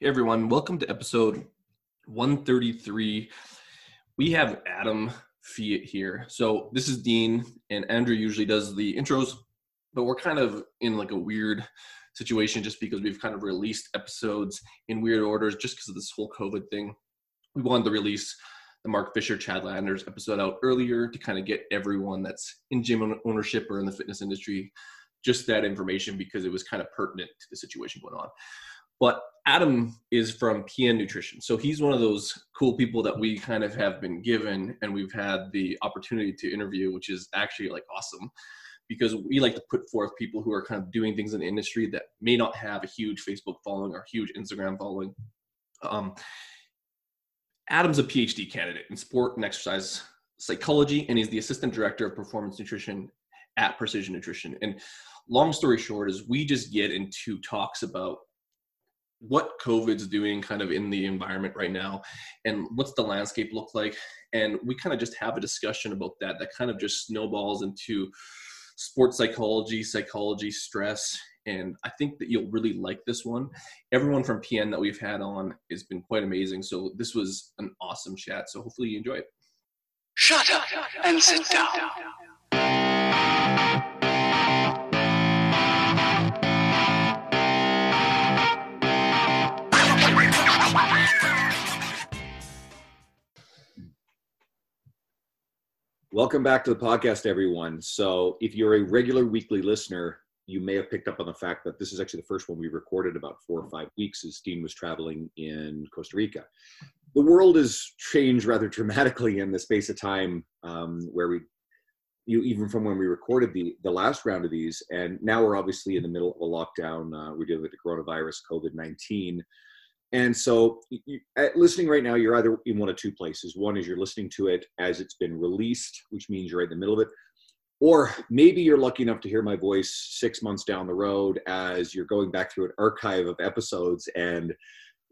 Hey everyone, welcome to episode 133. We have Adam Feit here. So this is Dean, and Andrew usually does the intros, but we're kind of in like a weird situation just because we've kind of released episodes in weird orders just because of this whole COVID thing. We wanted to release the Mark Fisher Chad Landers episode out earlier to kind of get everyone that's in gym ownership or in the fitness industry just that information because it was kind of pertinent to the situation going on. But Adam is from PN Nutrition. So he's one of those cool people that we kind of have been given and we've had the opportunity to interview, which is actually like awesome because we like to put forth people who are kind of doing things in the industry that may not have a huge Facebook following or huge Instagram following. Um, Adam's a PhD candidate in sport and exercise psychology, and he's the assistant director of performance nutrition at Precision Nutrition. And long story short is we just get into talks about what COVID's doing kind of in the environment right now and what's the landscape look like. And we kind of just have a discussion about that that kind of just snowballs into sports psychology, psychology, stress. And I think that you'll really like this one. Everyone from PN that we've had on has been quite amazing. So this was an awesome chat. So hopefully you enjoy it. Shut up and sit down. Welcome back to the podcast, everyone. So, if you're a regular weekly listener, you may have picked up on the fact that this is actually the first one we recorded about four or five weeks as Dean was traveling in Costa Rica. The world has changed rather dramatically in the space of time um, where we, you even from when we recorded the the last round of these, and now we're obviously in the middle of a lockdown. Uh, we're dealing with the coronavirus, COVID nineteen. And so, you, listening right now, you're either in one of two places. One is you're listening to it as it's been released, which means you're right in the middle of it. Or maybe you're lucky enough to hear my voice six months down the road as you're going back through an archive of episodes and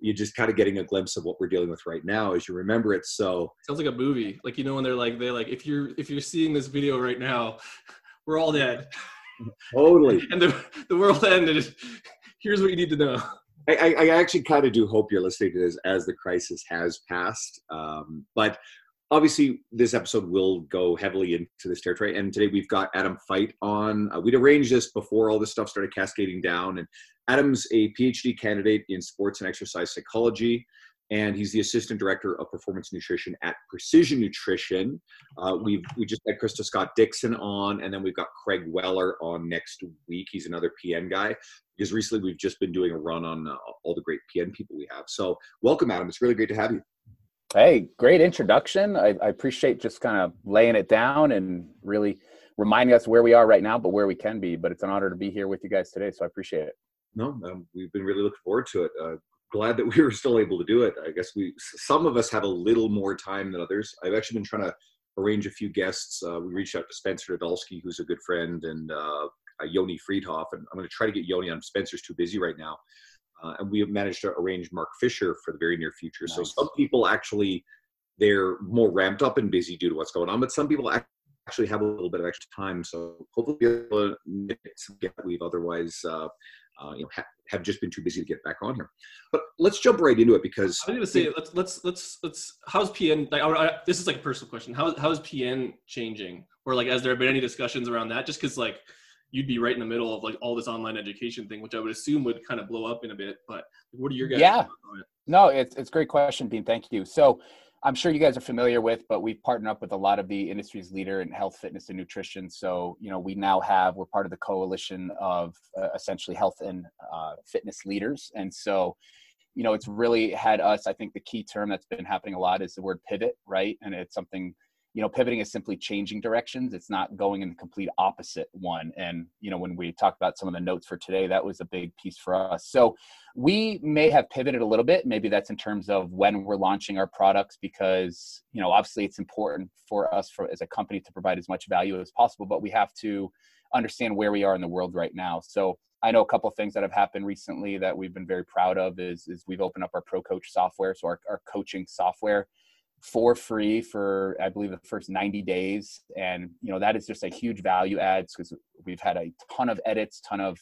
you're just kind of getting a glimpse of what we're dealing with right now as you remember it. So sounds like a movie. Like you know when they're like they're like if you're if you're seeing this video right now, we're all dead. Totally. and the the world ended. Here's what you need to know. I, I actually kind of do hope you're listening to this as the crisis has passed. Um, but obviously, this episode will go heavily into this territory. And today we've got Adam Feit on. Uh, we'd arranged this before all this stuff started cascading down. And Adam's a PhD candidate in sports and exercise psychology. And he's the assistant director of performance nutrition at Precision Nutrition. Uh, we've we just had Krista Scott Dixon on, and then we've got Craig Weller on next week. He's another PN guy because recently we've just been doing a run on uh, all the great PN people we have. So welcome, Adam. It's really great to have you. Hey, great introduction. I, I appreciate just kind of laying it down and really reminding us where we are right now, but where we can be. But it's an honor to be here with you guys today, so I appreciate it. No, um, we've been really looking forward to it. Uh, glad that we were still able to do it. I guess we some of us have a little more time than others. I've actually been trying to arrange a few guests. Uh, we reached out to Spencer Nadolsky, who's a good friend, and uh, uh, Yoni Freedhoff, and I'm going to try to get Yoni on. Spencer's too busy right now, uh, and we have managed to arrange Mark Fisher for the very near future. Nice. So some people actually they're more ramped up and busy due to what's going on, but some people actually have a little bit of extra time. So hopefully, we'll be able to get we've otherwise. Uh, uh, you know, ha- have just been too busy to get back on here. But let's jump right into it because I'm going to say let's let's let's let's how's PN like I, I, this is like a personal question. How how is PN changing or like has there been any discussions around that? Just because like you'd be right in the middle of like all this online education thing, which I would assume would kind of blow up in a bit. But what are your guys? Yeah, no, it's it's a great question, Dean. Thank you. So I'm sure you guys are familiar with, but we've partnered up with a lot of the industry's leader in health, fitness, and nutrition. So, you know, we now have, we're part of the coalition of uh, essentially health and uh, fitness leaders. And so, you know, it's really had us, I think the key term that's been happening a lot is the word pivot, right? And it's something you know pivoting is simply changing directions. It's not going in the complete opposite one. And you know when we talked about some of the notes for today that was a big piece for us. So we may have pivoted a little bit. Maybe that's in terms of when we're launching our products because you know obviously it's important for us for as a company to provide as much value as possible but we have to understand where we are in the world right now. So I know a couple of things that have happened recently that we've been very proud of is, is we've opened up our pro coach software. So our, our coaching software for free for I believe the first 90 days, and you know that is just a huge value add because we've had a ton of edits, ton of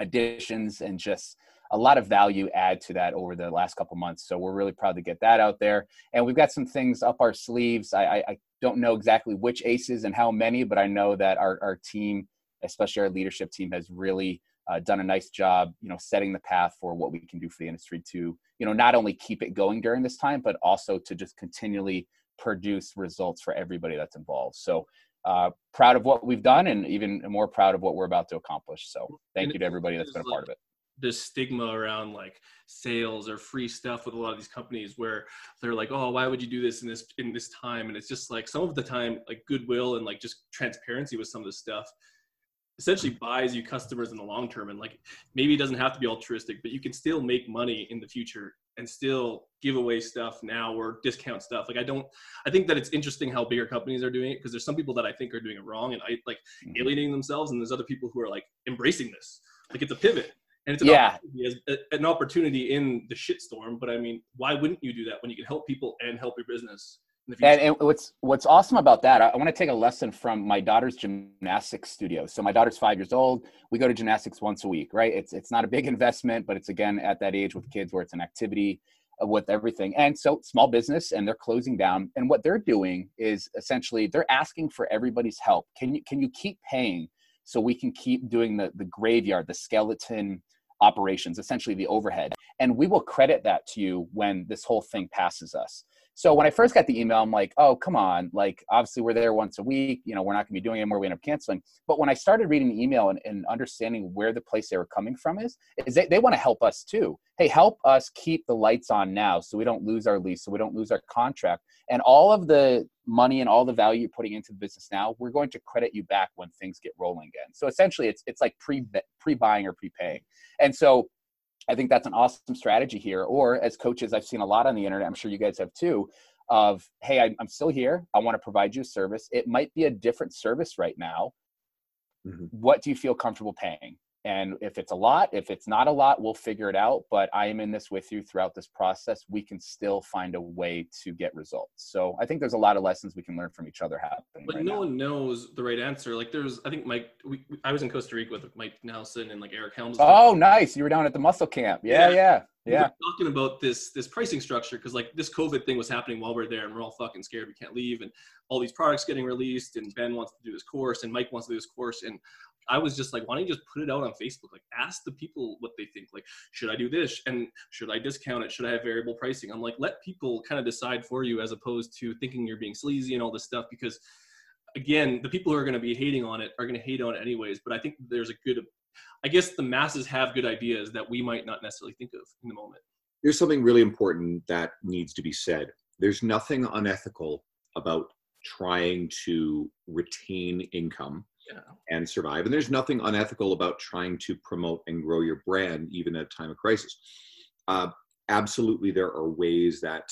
additions, and just a lot of value add to that over the last couple months. So we're really proud to get that out there. And we've got some things up our sleeves. I, I, I don't know exactly which aces and how many, but I know that our, our team, especially our leadership team, has really uh, done a nice job, you know, setting the path for what we can do for the industry to, you know, not only keep it going during this time, but also to just continually produce results for everybody that's involved. So uh, proud of what we've done and even more proud of what we're about to accomplish. So thank And you to everybody that's been a like- part of it. the stigma around like sales or free stuff with a lot of these companies where they're like oh why would you do this in this in this time and it's just like some of the time like goodwill and like just transparency with some of the stuff essentially buys you customers in the long term and like maybe it doesn't have to be altruistic but you can still make money in the future and still give away stuff now or discount stuff like i don't i think that it's interesting how bigger companies are doing it because there's some people that i think are doing it wrong and i like Mhm. alienating themselves and there's other people who are like embracing this like it's a pivot and it's an Yeah. opportunity, an opportunity in the shitstorm but i mean why wouldn't you do that when you can help people and help your business in the future And, and what's what's awesome about that, I, I want to take a lesson from my daughter's gymnastics studio. So my daughter's five years old. We go to gymnastics once a week, right? It's it's not a big investment, but it's again at that age with kids where it's an activity with everything. And so small business, and they're closing down. And what they're doing is essentially they're asking for everybody's help. Can you can you keep paying so we can keep doing the the graveyard, the skeleton operations, essentially the overhead, and we will credit that to you when this whole thing passes us. So when I first got the email, I'm like, oh, come on. Like, obviously, we're there once a week. You know, we're not going to be doing it anymore. We end up canceling. But when I started reading the email and, and understanding where the place they were coming from is, is they, they want to help us too. Hey, help us keep the lights on now so we don't lose our lease, so we don't lose our contract. And all of the money and all the value you're putting into the business now, we're going to credit you back when things get rolling again. So essentially, it's, it's like pre pre buying or prepaying. And so I think that's an awesome strategy here. Or as coaches, I've seen a lot on the internet. I'm sure you guys have too. Of hey, I'm still here. I want to provide you a service. It might be a different service right now. Mhm. What do you feel comfortable paying? And if it's a lot, if it's not a lot, we'll figure it out. But I am in this with you throughout this process. We can still find a way to get results. So I think there's a lot of lessons we can learn from each other happening. but right no now. one knows the right answer like there's i think mike we, we- i was in costa rica with mike nelson and like eric helms Oh, nice! You were down at the muscle camp. Yeah, Yeah. yeah, we yeah. were talking about this this pricing structure because like this COVID thing was happening while we are there, and we're all fucking scared we can't leave, and all these products getting released, and Ben wants to do this course, and Mike wants to do this course, and I was just like, why don't you just put it out on Facebook? Like, ask the people what they think. Like, should I do this? And should I discount it? Should I have variable pricing? I'm like, let people kind of decide for you as opposed to thinking you're being sleazy and all this stuff because again, the people who are going to be hating on it are going to hate on it anyways. But I think there's a good, I guess the masses have good ideas that we might not necessarily think of in the moment. There's something really important that needs to be said. There's nothing unethical about trying to retain income Yeah. and survive. And there's nothing unethical about trying to promote and grow your brand, even at a time of crisis. Uh, absolutely, there are ways that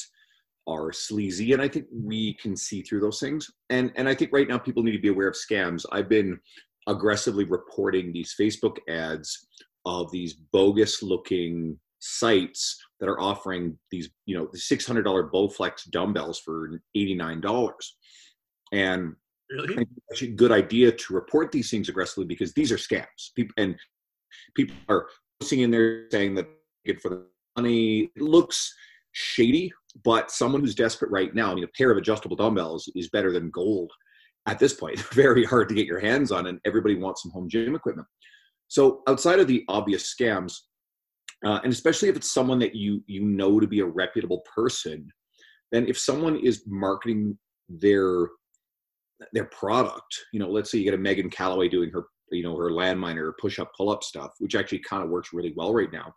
are sleazy, and I think we can see through those things. And and I think right now people need to be aware of scams. I've been aggressively reporting these Facebook ads of these bogus-looking sites that are offering these, you know, the $600 Bowflex dumbbells for $89. And Really? actually a good idea to report these things aggressively because these are scams. People and people are posting in there saying that get for the money. It looks shady, but someone who's desperate right now, I mean, a pair of adjustable dumbbells is better than gold at this point. Very hard to get your hands on, and everybody wants some home gym equipment. So outside of the obvious scams, uh, and especially if it's someone that you you know to be a reputable person, then if someone is marketing their their product. You know, let's say you get a Meghan Callaway doing her, you know, her landminer or push up, pull up stuff, which actually kind of works really well right now.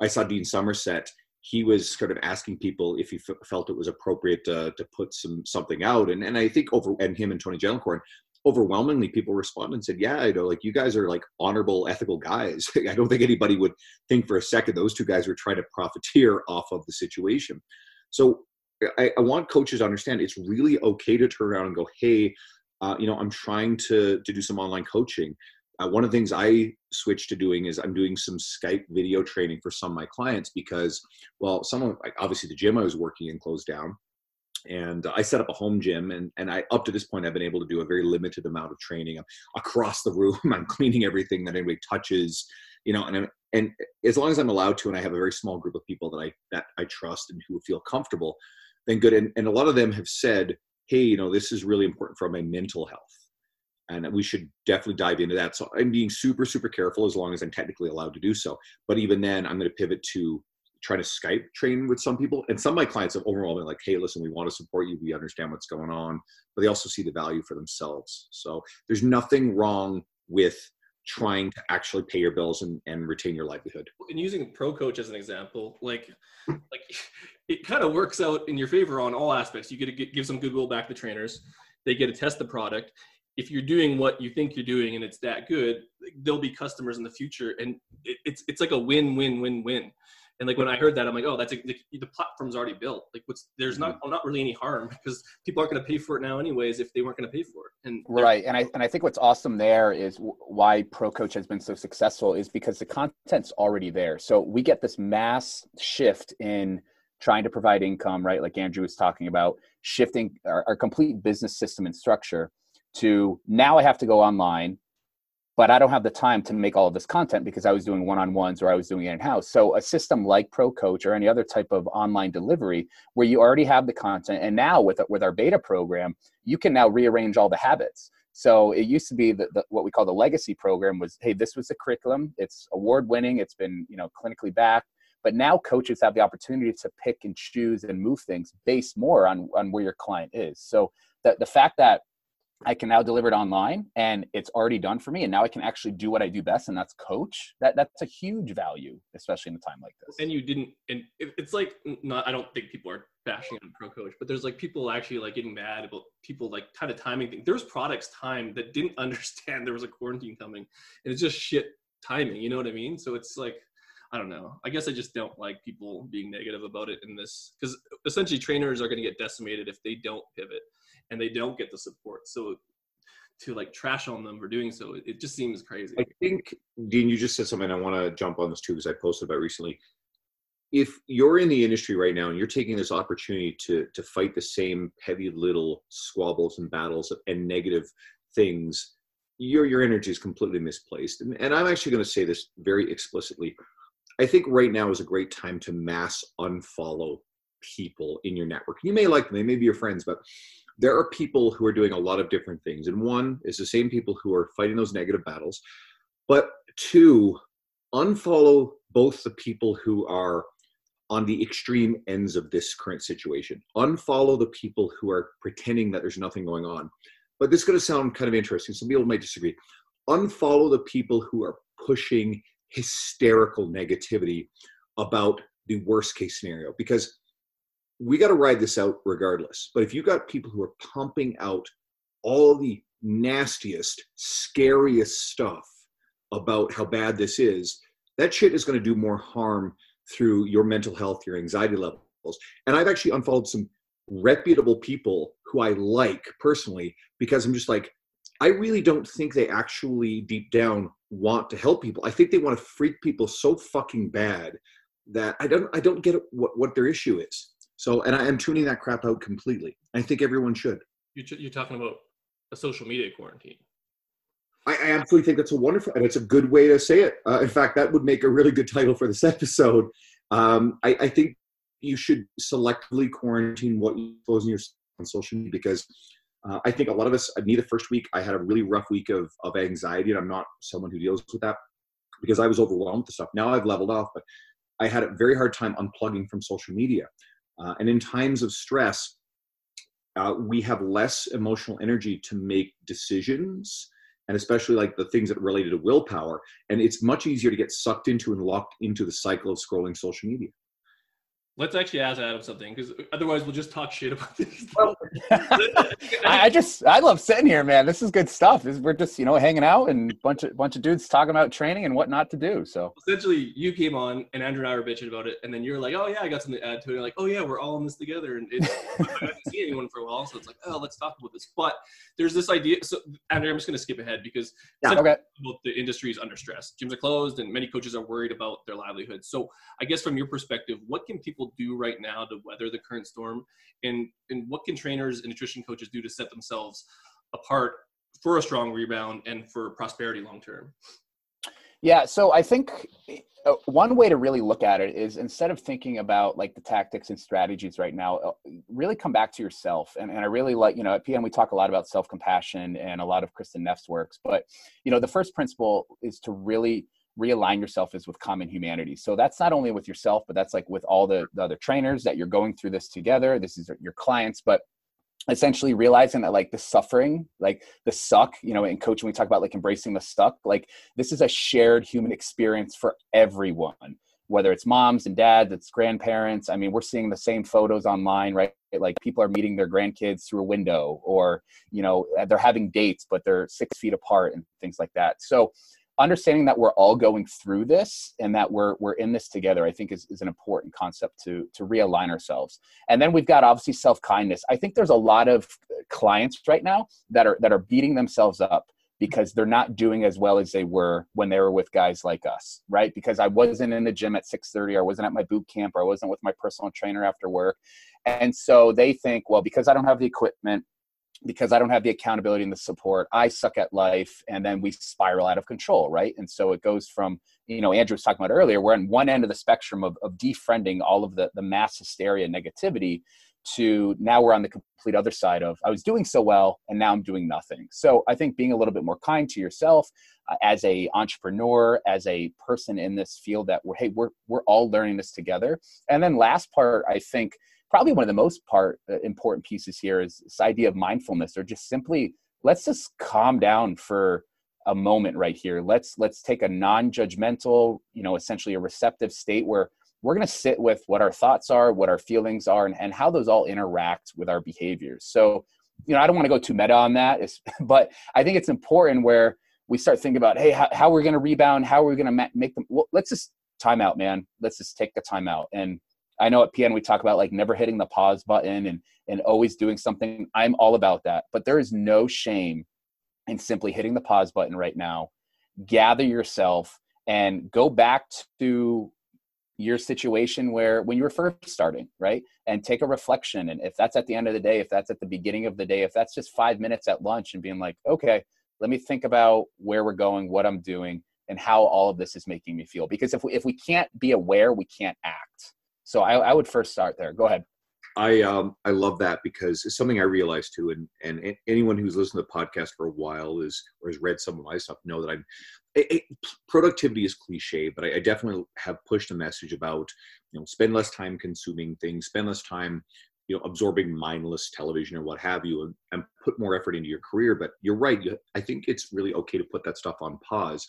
I saw Dean Somerset. He was sort of asking people if he f- felt it was appropriate to, to put some something out, and and I think over and him and Tony Gentilcore, overwhelmingly people responded and said, "Yeah, I know, like you guys are like honorable, ethical guys. I don't think anybody would think for a second those two guys were trying to profiteer off of the situation." So I, I want coaches to understand it's really okay to turn around and go, hey, uh, you know, I'm trying to to do some online coaching. Uh, one of the things I switched to doing is I'm doing some Skype video training for some of my clients because, well, some of like obviously the gym I was working in closed down, and I set up a home gym, and and I up to this point I've been able to do a very limited amount of training I'm across the room. I'm cleaning everything that anybody touches, you know, and I'm, and as long as I'm allowed to, and I have a very small group of people that I that I trust and who feel comfortable, then good. And, and a lot of them have said, hey, you know, this is really important for my mental health. And we should definitely dive into that. So I'm being super, super careful as long as I'm technically allowed to do so. But even then, I'm going to pivot to try to Skype train with some people. And some of my clients have overall been like, hey, listen, we want to support you. We understand what's going on. But they also see the value for themselves. So there's nothing wrong with trying to actually pay your bills and, and retain your livelihood. And using Pro Coach as an example, like like it kind of works out in your favor on all aspects. You get to get, give some goodwill back to trainers. They get to test the product. If you're doing what you think you're doing and it's that good, there'll be customers in the future, and it, it's it's like a win win win win. And like when I heard that, I'm like, oh, that's a, the, the platform's already built. Like, what's there's not mm-hmm. not really any harm because people aren't going to pay for it now anyways if they weren't going to pay for it. And right, and I and I think what's awesome there is why Pro Coach has been so successful is because the content's already there. So we get this mass shift in trying to provide income, right? Like Andrew was talking about, shifting our, our complete business system and structure to now I have to go online but I don't have the time to make all of this content because I was doing one-on-ones or I was doing it in-house. So a system like Pro Coach or any other type of online delivery where you already have the content, and now with with our beta program, you can now rearrange all the habits. So it used to be that what we call the legacy program was, hey, this was the curriculum. It's award-winning. It's been you know clinically backed. But now coaches have the opportunity to pick and choose and move things based more on on where your client is. So the the fact that I can now deliver it online and it's already done for me. And now I can actually do what I do best, and that's coach. That that's a huge value, especially in a time like this. And you didn't, and it's like not. I don't think people are bashing on pro coach, but there's like people actually like getting mad about people like kind of timing things. There's products time that didn't understand there was a quarantine coming, and it's just shit timing. You know what I mean? So it's like. I don't know. I guess I just don't like people being negative about it in this because essentially trainers are going to get decimated if they don't pivot and they don't get the support. So to like trash on them for doing so, it just seems crazy. I think Dean, you just said something. I want to jump on this too because I posted about recently. If you're in the industry right now and you're taking this opportunity to to fight the same heavy little squabbles and battles and negative things, your your energy is completely misplaced. And, and I'm actually going to say this very explicitly. I think right now is a great time to mass unfollow people in your network. You may like them, they may be your friends, but there are people who are doing a lot of different things. And one is the same people who are fighting those negative battles. But two, unfollow both the people who are on the extreme ends of this current situation. Unfollow the people who are pretending that there's nothing going on. But this is going to sound kind of interesting. Some people might disagree. Unfollow the people who are pushing hysterical negativity about the worst case scenario because we got to ride this out regardless. But if you got people who are pumping out all the nastiest, scariest stuff about how bad this is, that shit is going to do more harm through your mental health, your anxiety levels. And I've actually unfollowed some reputable people who I like personally because I'm just like, I really don't think they actually deep down want to help people. I think they want to freak people so fucking bad that I don't I don't get what what their issue is. So, and I am tuning that crap out completely. I think everyone should. You're, you're talking about a social media quarantine. I, I, absolutely think that's a wonderful, and it's a good way to say it. Uh, in fact, that would make a really good title for this episode. Um, I, I, think you should selectively quarantine what you post on social media because uh, I think a lot of us, me the first week, I had a really rough week of, of anxiety, and I'm not someone who deals with that because I was overwhelmed with stuff. Now I've leveled off, but I had a very hard time unplugging from social media. Uh, and in times of stress, uh, we have less emotional energy to make decisions and especially like the things that related to willpower and it's much easier to get sucked into and locked into the cycle of scrolling social media Let's actually ask Adam something because otherwise we'll just talk shit about this. Well, I just I love sitting here, man. This is good stuff. This, we're just you know hanging out and bunch of bunch of dudes talking about training and what not to do. So essentially, you came on and Andrew and I were bitching about it, and then you're like, "Oh yeah, I got something to add to it." And like, "Oh yeah, we're all in this together." And it, I haven't seen anyone for a while, so it's like, "Oh, let's talk about this." But there's this idea. So Andrew, I'm just going to skip ahead because yeah, okay. the industry is under stress. Gyms are closed, and many coaches are worried about their livelihood. So I guess from your perspective, what can people people do right now to weather the current storm? And, and what can trainers and nutrition coaches do to set themselves apart for a strong rebound and for prosperity long term? Yeah, so I think uh, one way to really look at it is instead of thinking about like the tactics and strategies right now, uh, really come back to yourself. And, and I really like, you know, at PN we talk a lot about self compassion and a lot of Kristin Neff's works. But you know, the first principle is to really realign yourself is with common humanity. So that's not only with yourself, but that's like with all the, the other trainers that you're going through this together. This is your clients, but essentially realizing that like the suffering like the suck you know in coaching we talk about like embracing the suck like this is a shared human experience for everyone whether it's moms and dads it's grandparents i mean we're seeing the same photos online right like people are meeting their grandkids through a window or you know they're having dates but they're six feet apart and things like that so understanding that we're all going through this and that we're we're in this together i think is, is an important concept to to realign ourselves. And then we've got obviously self-kindness. I think there's a lot of uh, clients right now that are that are beating themselves up because they're not doing as well as they were when they were with guys like us right? Because i wasn't in the gym at 6.30 or i wasn't at my boot camp or i wasn't with my personal trainer after work. And so they think well because i don't have the equipment because I don't have the accountability and the support, I suck at life, and then we spiral out of control, right? And so it goes from, you know, Andrew was talking about earlier, we're on one end of the spectrum of, of defriending all of the, the mass hysteria negativity to now we're on the complete other side of I was doing so well and now I'm doing nothing. So I think being a little bit more kind to yourself uh, as a entrepreneur, as a person in this field that we're hey we're we're all learning this together. And then last part I think probably one of the most part uh, important pieces here is this idea of mindfulness or just simply let's just calm down for a moment right here. Let's let's take a non-judgmental you know essentially a receptive state where we're going to sit with what our thoughts are what our feelings are and, and how those all interact with our behaviors. So you know i don't want to go too meta on that but i think it's important where we start thinking about hey how, how we're going to rebound how are we going to make them well, let's just time out man. Let's just take the time out and I know at PN we talk about like never hitting the pause button and and always doing something. I'm all about that. But there is no shame in simply hitting the pause button right now. Gather yourself and go back to your situation where when you were first starting, right? And take a reflection. And if that's at the end of the day, if that's at the beginning of the day, if that's just five minutes at lunch and being like, okay, let me think about where we're going, what I'm doing, and how all of this is making me feel. Because if we, if we can't be aware, we can't act. So I, I would first start there. Go ahead. I um I love that because it's something I realized too, and and anyone who's listened to the podcast for a while is or has read some of my stuff know that I'm. It, it, productivity is cliche, but I, I, definitely have pushed a message about you know spend less time consuming things, spend less time you know absorbing mindless television or what have you, and, and put more effort into your career. But you're right. You, I think it's really okay to put that stuff on pause.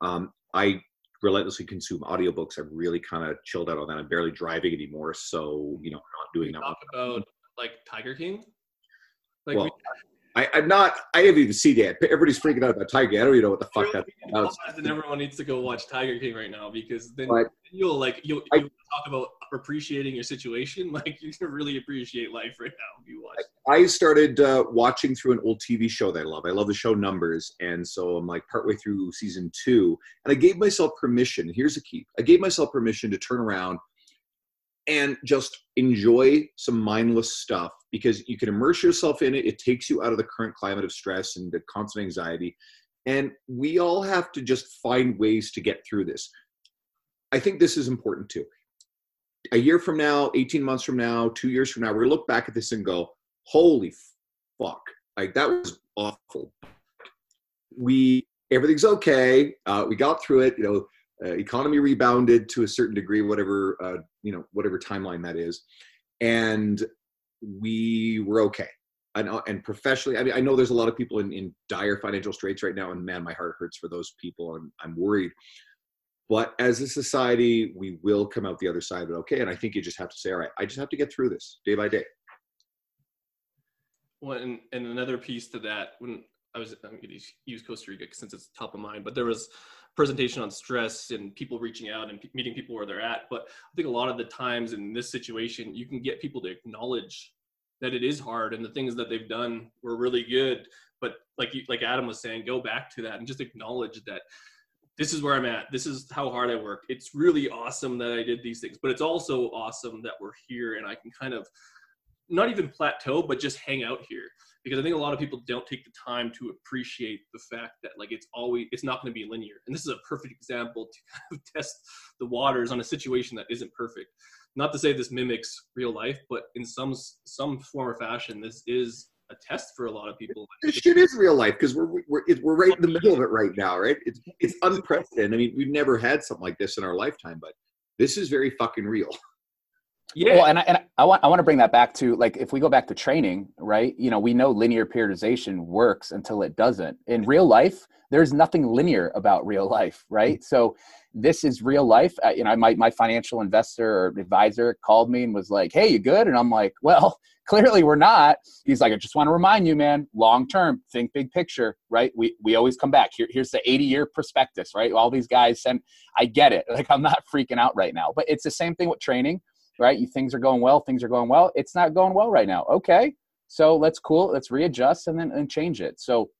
Um, I relentlessly consume audiobooks. I've really kind of chilled out on that. I'm barely driving anymore, so mm-hmm. you know, I'm not doing that. Talk about like Tiger King. Like well, we, I, am not. I haven't even seen that. Everybody's freaking out about Tiger. I don't even know what the fuck that's about. And everyone needs to go watch Tiger King right now because then but, you'll like you'll, you'll I, talk about appreciating your situation. Like you can really appreciate life right now if you watch. I started uh, watching through an old TV show that I love. I love the show Numbers, and so I'm like partway through season two, and I gave myself permission. Here's a key: I gave myself permission to turn around and just enjoy some mindless stuff because you can immerse yourself in it. It takes you out of the current climate of stress and the constant anxiety. And we all have to just find ways to get through this. I think this is important too. A year from now, 18 months from now, two years from now, we're gonna look back at this and go, holy fuck, like that was awful. We, everything's okay. Uh, we got through it. You know, uh, economy rebounded to a certain degree, whatever, uh, you know, whatever timeline that is. And we were okay. And, and professionally, I mean, I know there's a lot of people in, in dire financial straits right now, and man, my heart hurts for those people, and I'm worried. But as a society, we will come out the other side of it okay. And I think you just have to say, all right, I just have to get through this day by day. Well, and, and another piece to that, when I was, I'm going to use Costa Rica since it's top of mind, but there was presentation on stress and people reaching out and p- meeting people where they're at. But I think a lot of the times in this situation, you can get people to acknowledge that it is hard and the things that they've done were really good. But like you, like Adam was saying, go back to that and just acknowledge that this is where I'm at. This is how hard I work. It's really awesome that I did these things, but it's also awesome that we're here and I can kind of not even plateau, but just hang out here because I think a lot of people don't take the time to appreciate the fact that like it's always it's not going to be linear. And this is a perfect example to kind of test the waters on a situation that isn't perfect. Not to say this mimics real life, but in some some form or fashion, this is a test for a lot of people. This shit is real life because we're we're we're right in the middle of it right now, right? It's it's unprecedented. I mean, we've never had something like this in our lifetime, but this is very fucking real. Yeah. Well, and I, and I want I want to bring that back to like if we go back to training, right? You know, we know linear periodization works until it doesn't. In real life, there's nothing linear about real life, right? So this is real life. Uh, you know, my my financial investor or advisor called me and was like, "Hey, you good?" And I'm like, "Well, clearly we're not." He's like, "I just want to remind you, man, long term, think big picture, right? We we always come back. Here, here's the 80 year prospectus, right? All these guys send. I get it. Like I'm not freaking out right now, but it's the same thing with training right? You things are going well, things are going well. It's not going well right now. Okay. So let's cool, let's readjust and then and change it. So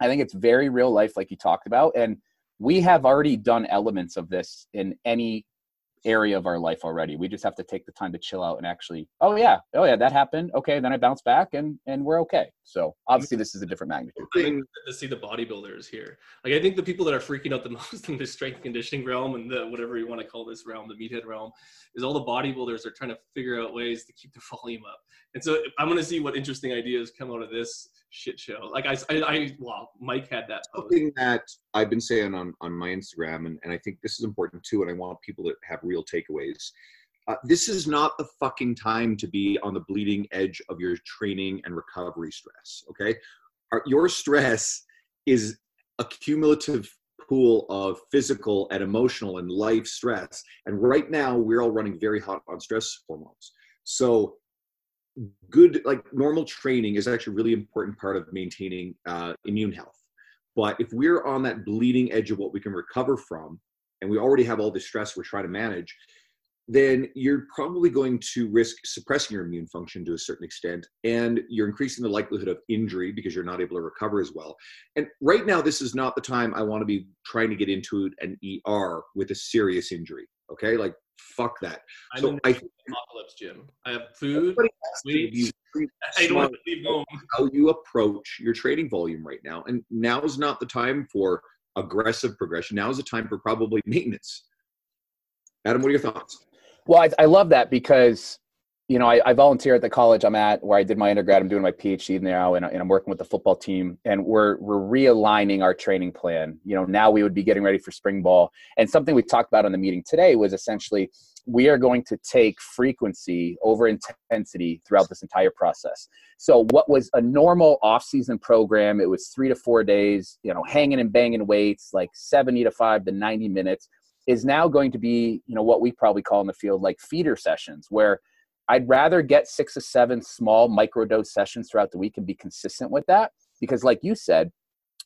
I think it's very real life, like you talked about. And we have already done elements of this in any area of our life already. We just have to take the time to chill out and actually, oh yeah, oh yeah, that happened. Okay, then I bounce back and and we're okay. So obviously this is a different magnitude. To see the bodybuilders here. Like I think the people that are freaking out the most in the strength conditioning realm and the whatever you want to call this realm, the meathead realm, is all the bodybuilders are trying to figure out ways to keep the volume up. And so I'm going to see what interesting ideas come out of this shit show. Like I, I, I well, Mike had that. Post. Something that I've been saying on on my Instagram, and, and I think this is important too, and I want people to have real takeaways. Uh, this is not the fucking time to be on the bleeding edge of your training and recovery stress. Okay, Our, your stress is a cumulative pool of physical and emotional and life stress, and right now we're all running very hot on stress hormones. So good like normal training is actually a really important part of maintaining uh, immune health. But if we're on that bleeding edge of what we can recover from and we already have all the stress we're trying to manage then you're probably going to risk suppressing your immune function to a certain extent and you're increasing the likelihood of injury because you're not able to recover as well. And right now this is not the time i want to be trying to get into an er with a serious injury okay like fuck that. I'm so I apocalypse, Jim. I have food. I don't want to leave home. How you approach your trading volume right now, and now is not the time for aggressive progression. Now is the time for probably maintenance. Adam, what are your thoughts? Well, I, I love that because you know, I, I, volunteer at the college I'm at where I did my undergrad. I'm doing my PhD now, and, and, I'm working with the football team. And we're we're realigning our training plan. You know, now we would be getting ready for spring ball. And something we talked about on the meeting today was essentially we are going to take frequency over intensity throughout this entire process. So what was a normal off-season program, it was three to four days, you know, hanging and banging weights, like 70 to five to 90 minutes, is now going to be, you know, what we probably call in the field like feeder sessions where I'd rather get six or seven small microdose sessions throughout the week and be consistent with that because, like you said,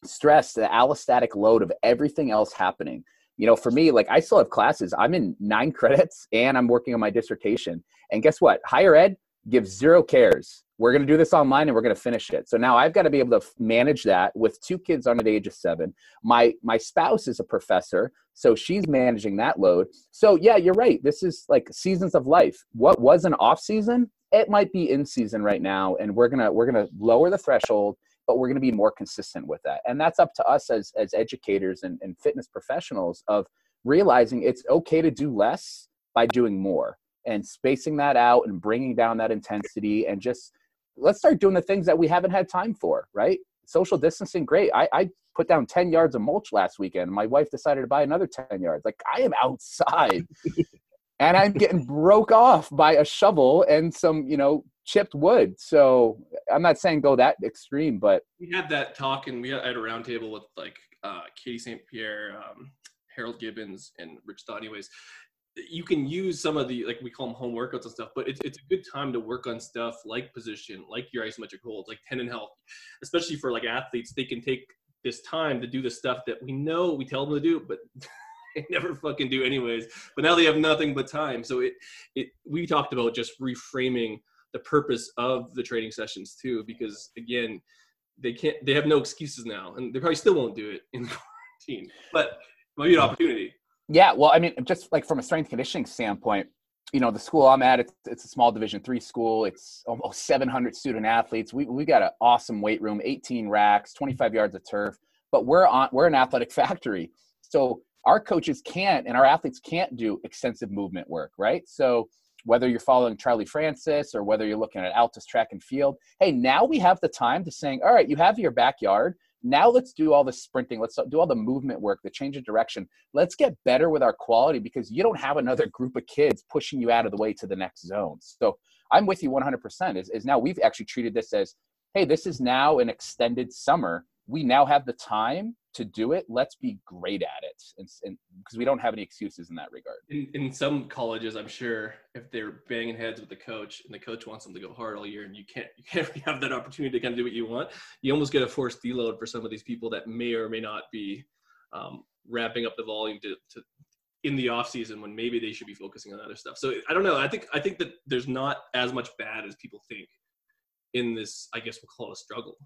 stress, the allostatic load of everything else happening. You know, for me, like I still have classes. I'm in nine credits and I'm working on my dissertation. And guess what? Higher ed gives zero cares. We're going to do this online and we're going to finish it. So now i've got to be able to manage that with two kids under the age of seven. My my spouse is a professor so she's managing that load. So yeah you're right. This is like seasons of life. What was an off season it might be in season right now and we're to we're to lower the threshold but we're to be more consistent with that. And that's up to us as as educators and, and fitness professionals of realizing it's okay to do less by doing more and spacing that out and bringing down that intensity and just let's start doing the things that we haven't had time for, right? Social distancing, great. I, I put down 10 yards of mulch last weekend. My wife decided to buy another 10 yards. Like I am outside and I'm getting broke off by a shovel and some, you know, chipped wood. So I'm not saying go that extreme, but we had that talk and we had, I had a roundtable with like uh, Katie St. Pierre, um, Harold Gibbons, and Rich Thought. Anyways, you can use some of the like we call them home workouts and stuff, but it's it's a good time to work on stuff like position, like your isometric holds, like tendon health, especially for like athletes. They can take this time to do the stuff that we know we tell them to do, but they never fucking do anyways. But now they have nothing but time. So it it we talked about just reframing the purpose of the training sessions too, because again, they can't they have no excuses now, and they probably still won't do it in quarantine. But might be an opportunity. Yeah, well, I mean, just like from a strength conditioning standpoint, you know the school i'm at it's, it's a small division three school. It's almost 700 student athletes. We, we got an awesome weight room 18 racks 25 yards of turf but we're on we're an athletic factory. So our coaches can't and our athletes can't do extensive movement work right? So whether you're following charlie francis or whether you're looking at Altis track and field hey now we have the time to saying all right you have your backyard now let's do all the sprinting. Let's do all the movement work the change of direction. Let's get better with our quality because you don't have another group of kids pushing you out of the way to the next zone. So i'm with you 100% is, is now we've actually treated this as hey this is now an extended summer. We now have the time to do it let's be great at it and because we don't have any excuses in that regard. In, in some colleges i'm sure if they're banging heads with the coach and the coach wants them to go hard all year and you can't you can't have that opportunity to kind of do what you want you almost get a forced deload for some of these people that may or may not be um, ramping up the volume to, to in the off season when maybe they should be focusing on other stuff. So i don't know i think i think that there's not as much bad as people think in this i guess we'll call it a struggle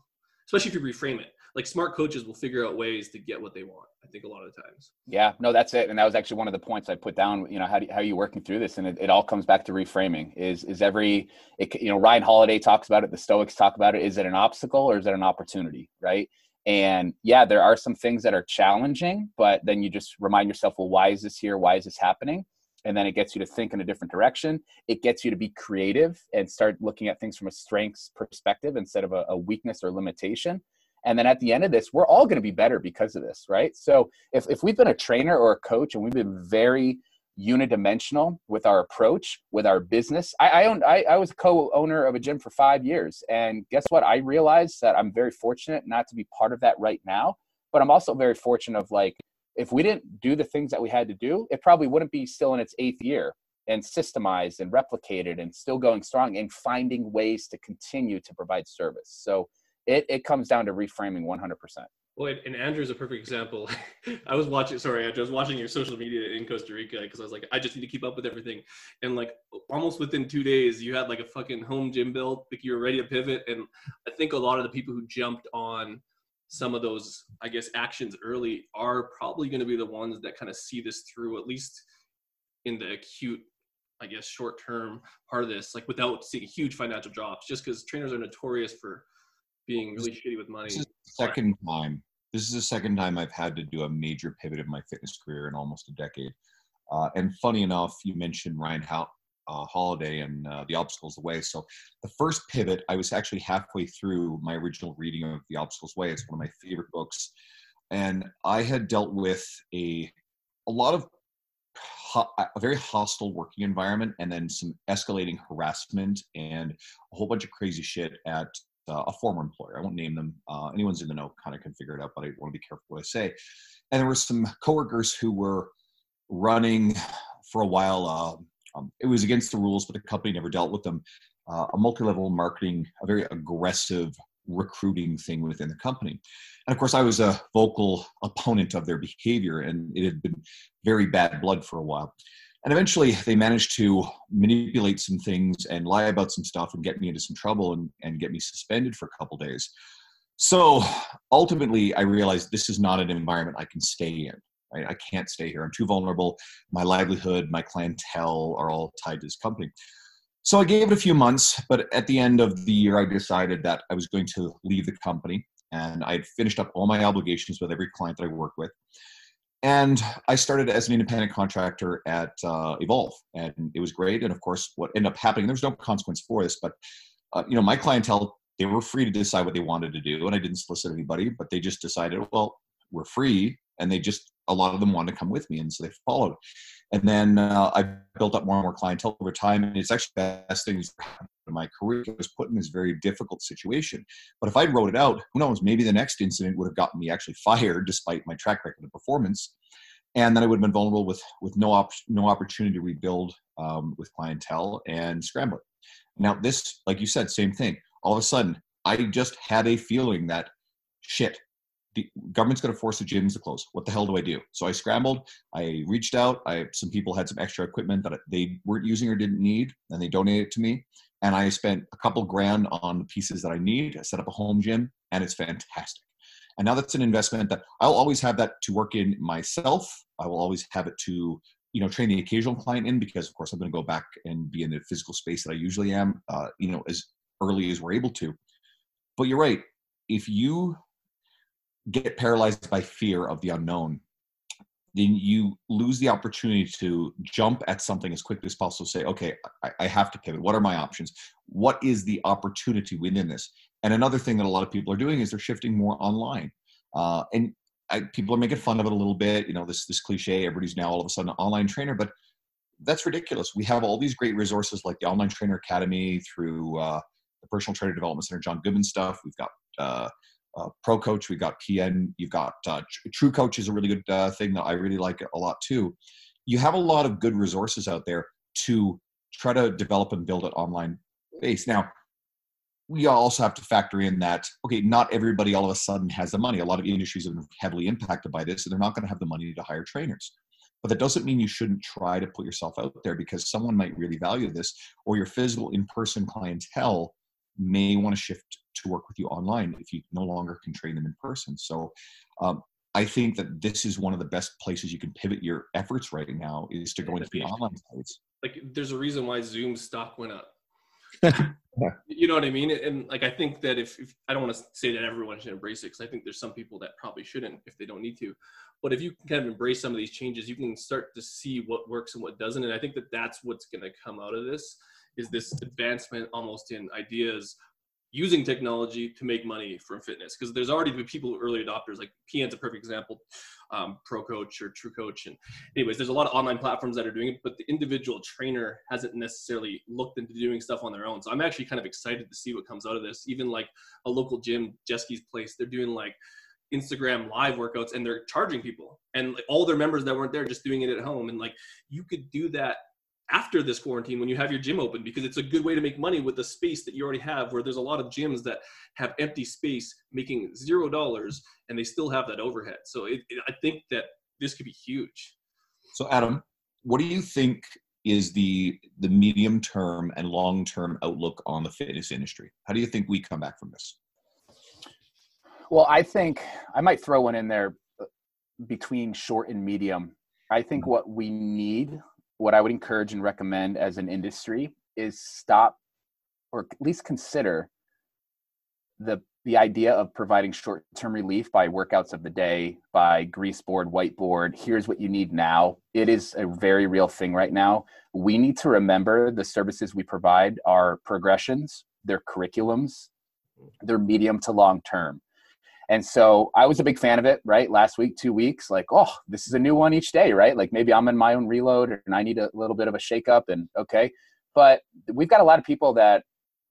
especially if you reframe it. Like smart coaches will figure out ways to get what they want. I think a lot of the times. Yeah, no, that's it. And that was actually one of the points I put down. You know, how do, how are you working through this? And it, it all comes back to reframing. Is is every it, you know Ryan Holiday talks about it. The Stoics talk about it. Is it an obstacle or is it an opportunity? Right. And yeah, there are some things that are challenging, but then you just remind yourself, well, why is this here? Why is this happening? And then it gets you to think in a different direction. It gets you to be creative and start looking at things from a strengths perspective instead of a, a weakness or limitation. And then at the end of this we're all going to be better because of this right? So if, if we've been a trainer or a coach and we've been very unidimensional with our approach with our business i i owned I, I was co-owner of a gym for five years. And guess what? I realized that i'm very fortunate not to be part of that right now but i'm also very fortunate of like if we didn't do the things that we had to do, it probably wouldn't be still in its eighth year and systemized and replicated and still going strong and finding ways to continue to provide service. So it, it comes down to reframing 100%. Well, and Andrew is a perfect example. I was watching, sorry, Andrew, I was watching your social media in Costa Rica because I was like, I just need to keep up with everything. And like almost within two days, you had like a fucking home gym built, like you were ready to pivot. And I think a lot of the people who jumped on some of those, I guess, actions early are probably going to be the ones that kind of see this through, at least in the acute, I guess, short term part of this, like without seeing huge financial drops, just because trainers are notorious for being really shitty with money. This is the second time. This is the second time I've had to do a major pivot in my fitness career in almost a decade. Uh, and funny enough, you mentioned Ryan How uh, holiday and uh, the obstacles away so the first pivot i was actually halfway through my original reading of the obstacles way it's one of my favorite books and i had dealt with a a lot of a very hostile working environment and then some escalating harassment and a whole bunch of crazy shit at uh, a former employer. I won't name them. Uh, anyone's in the know kind of can figure it out, but I want to be careful what I say. And there were some coworkers who were running for a while uh, um, it was against the rules, but the company never dealt with them. Uh, a multi-level marketing, a very aggressive recruiting thing within the company. And of course, I was a vocal opponent of their behavior, and it had been very bad blood for a while. And eventually, they managed to manipulate some things and lie about some stuff and get me into some trouble and, and get me suspended for a couple days. So ultimately, I realized this is not an environment I can stay in. I, I can't stay here. I'm too vulnerable. My livelihood, my clientele are all tied to this company. So I gave it a few months, but at the end of the year, I decided that I was going to leave the company. And I'd finished up all my obligations with every client that I worked with. And I started as an independent contractor at uh, Evolve, and it was great. And of course, what ended up happening, there was no consequence for this, but uh, you know, my clientele, they were free to decide what they wanted to do, and I didn't solicit anybody, but they just decided, well, we're free, and they just a lot of them wanted to come with me, and so they followed. And then uh, I built up more and more clientele over time, and it's actually the best thing in my career. Was put in this very difficult situation, but if I wrote it out, who knows? Maybe the next incident would have gotten me actually fired, despite my track record of performance, and then I would have been vulnerable with with no op- no opportunity to rebuild um, with clientele and scramble it. Now, this, like you said, same thing. All of a sudden, I just had a feeling that shit the government's going to force the gyms to close. What the hell do I do? So I scrambled. I reached out. I some people had some extra equipment that they weren't using or didn't need, and they donated it to me. And I spent a couple grand on the pieces that I need. I set up a home gym, and it's fantastic. And now that's an investment that I'll always have that to work in myself. I will always have it to you know train the occasional client in because of course i'm going to go back and be in the physical space that i usually am uh, you know as early as we're able to but you're right if you get paralyzed by fear of the unknown then you lose the opportunity to jump at something as quickly as possible say okay I, I have to pivot what are my options what is the opportunity within this and another thing that a lot of people are doing is they're shifting more online uh, and I, people are making fun of it a little bit. You know, this this cliche. Everybody's now all of a sudden an online trainer, but that's ridiculous. We have all these great resources like the Online Trainer Academy through uh, the Personal Trainer Development Center, John Goodman stuff. We've got uh, uh, Pro Coach. We've got PN. You've got uh, True Coach is a really good uh, thing that I really like a lot too. You have a lot of good resources out there to try to develop and build an online base. Now, we also have to factor in that okay not everybody all of a sudden has the money a lot of industries have been heavily impacted by this and they're not going to have the money to hire trainers but that doesn't mean you shouldn't try to put yourself out there because someone might really value this or your physical in-person clientele may want to shift to work with you online if you no longer can train them in person so um, i think that this is one of the best places you can pivot your efforts right now is to go into the online sites like there's a reason why zoom stock went up you know what I mean? And like, I think that if, if I don't want to say that everyone should embrace it, because I think there's some people that probably shouldn't if they don't need to. But if you can kind of embrace some of these changes, you can start to see what works and what doesn't. And I think that that's what's going to come out of this is this advancement almost in ideas using technology to make money from fitness. Because there's already been people early adopters like PN's a perfect example um, pro coach or true coach. And anyways there's a lot of online platforms that are doing it but the individual trainer hasn't necessarily looked into doing stuff on their own. So i'm actually kind of excited to see what comes out of this. Even like a local gym jesky's place they're doing like instagram live workouts and they're charging people. And like, all their members that weren't there just doing it at home. And like you could do that after this quarantine when you have your gym open because it's a good way to make money with the space that you already have where there's a lot of gyms that have empty space making zero dollars and they still have that overhead. So it, it, i think that this could be huge. So adam what do you think is the the medium term and long term outlook on the fitness industry? How do you think we come back from this? Well i think i might throw one in there uh, between short and medium. I think what we need what I would encourage and recommend as an industry is stop or at least consider the the idea of providing short-term relief by workouts of the day by grease board whiteboard here's what you need now. It is a very real thing right now. We need to remember the services we provide are progressions they're curriculums they're medium to long term and so I was a big fan of it, right? Last week, two weeks, like, oh, this is a new one each day, right? Like maybe I'm in my own reload and I need a little bit of a shakeup and okay. But we've got a lot of people that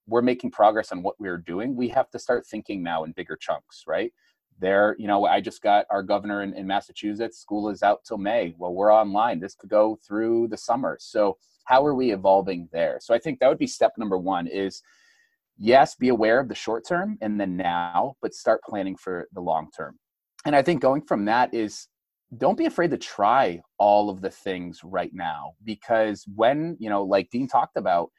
we're making progress on what we're doing. We have to start thinking now in bigger chunks, right? There, you know, I just got our governor in, in Massachusetts. School is out till May. Well, we're online. This could go through the summer. So how are we evolving there? So I think that would be step number one is yes, be aware of the short term and then now, but start planning for the long term. And I think going from that is don't be afraid to try all of the things right now because when, you know, like Dean talked about,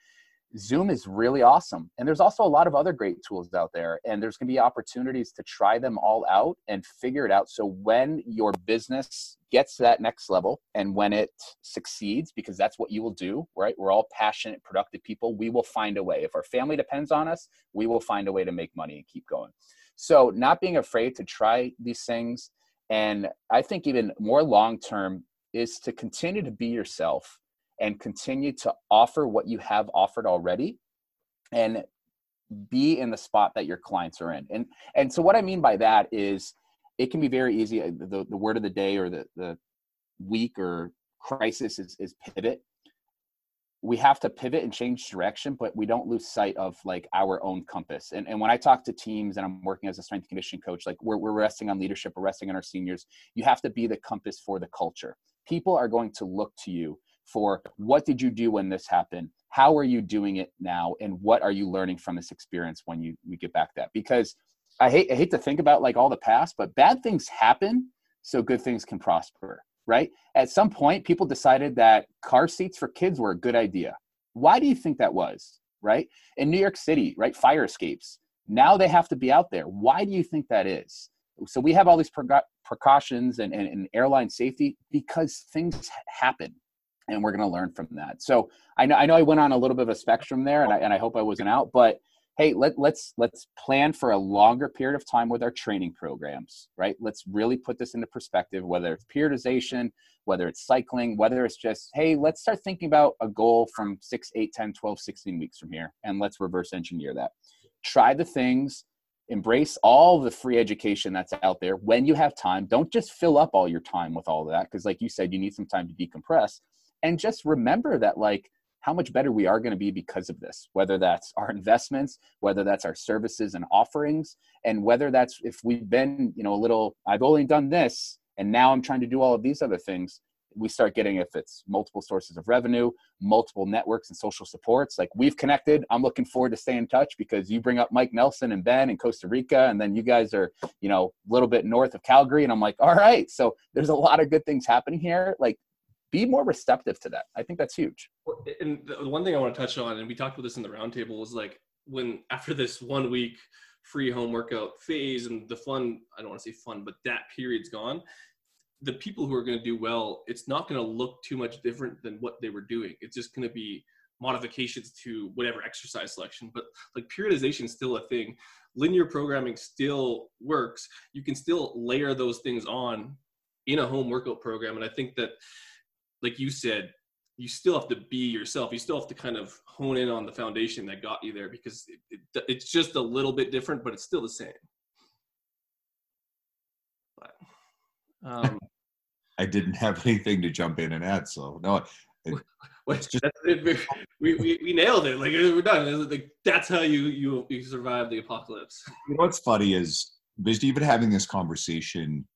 Zoom is really awesome. And there's also a lot of other great tools out there. And there's going to be opportunities to try them all out and figure it out. So when your business gets to that next level and when it succeeds, because that's what you will do, right? We're all passionate, productive people. We will find a way. If our family depends on us, we will find a way to make money and keep going. So not being afraid to try these things. And I think even more long term is to continue to be yourself and continue to offer what you have offered already and be in the spot that your clients are in. And and so what i mean by that is it can be very easy. Uh, the, the word of the day or the, the week or crisis is, is pivot. We have to pivot and change direction but we don't lose sight of like our own compass. And, and when i talk to teams and i'm working as a strength conditioning coach like we're, we're resting on leadership we're resting on our seniors. You have to be the compass for the culture. People are going to look to you for what did you do when this happened? How are you doing it now? And what are you learning from this experience when you, you get back that? Because I hate, I hate to think about like all the past but bad things happen so good things can prosper right? At some point people decided that car seats for kids were a good idea. Why do you think that was right? In new york city right fire escapes. Now they have to be out there. Why do you think that is? So we have all these precautions and, and, and airline safety because things happen and we're going to learn from that. So I know I know I went on a little bit of a spectrum there, and I, and I hope I wasn't out, but hey let, let's let's plan for a longer period of time with our training programs right? Let's really put this into perspective whether it's periodization whether it's cycling whether it's just hey let's start thinking about a goal from 6 8 10 12 16 weeks from here and let's reverse engineer that. Try the things embrace all the free education that's out there when you have time. Don't just fill up all your time with all of that because like you said you need some time to decompress and just remember that like how much better we are going to be because of this whether that's our investments whether that's our services and offerings and whether that's if we've been you know a little i've only done this and now i'm trying to do all of these other things we start getting if it's multiple sources of revenue multiple networks and social supports like we've connected i'm looking forward to stay in touch because you bring up mike nelson and ben in costa rica and then you guys are you know a little bit north of calgary and i'm like all right so there's a lot of good things happening here. Like be more receptive to that. I think that's huge. And the one thing I want to touch on, and we talked about this in the roundtable, was like when after this one week free home workout phase and the fun, I don't want to say fun, but that period's gone. The people who are going to do well, it's not going to look too much different than what they were doing. It's just going to be modifications to whatever exercise selection. But like periodization is still a thing. Linear programming still works. You can still layer those things on in a home workout program. And I think that like you said, you still have to be yourself. You still have to kind of hone in on the foundation that got you there because it, it, it's just a little bit different, but it's still the same. But, um, I didn't have anything to jump in and add, so no. It, just, it. We, we, we nailed it. Like we're done. Like that's how you you you survive the apocalypse. You know what's funny is just even having this conversation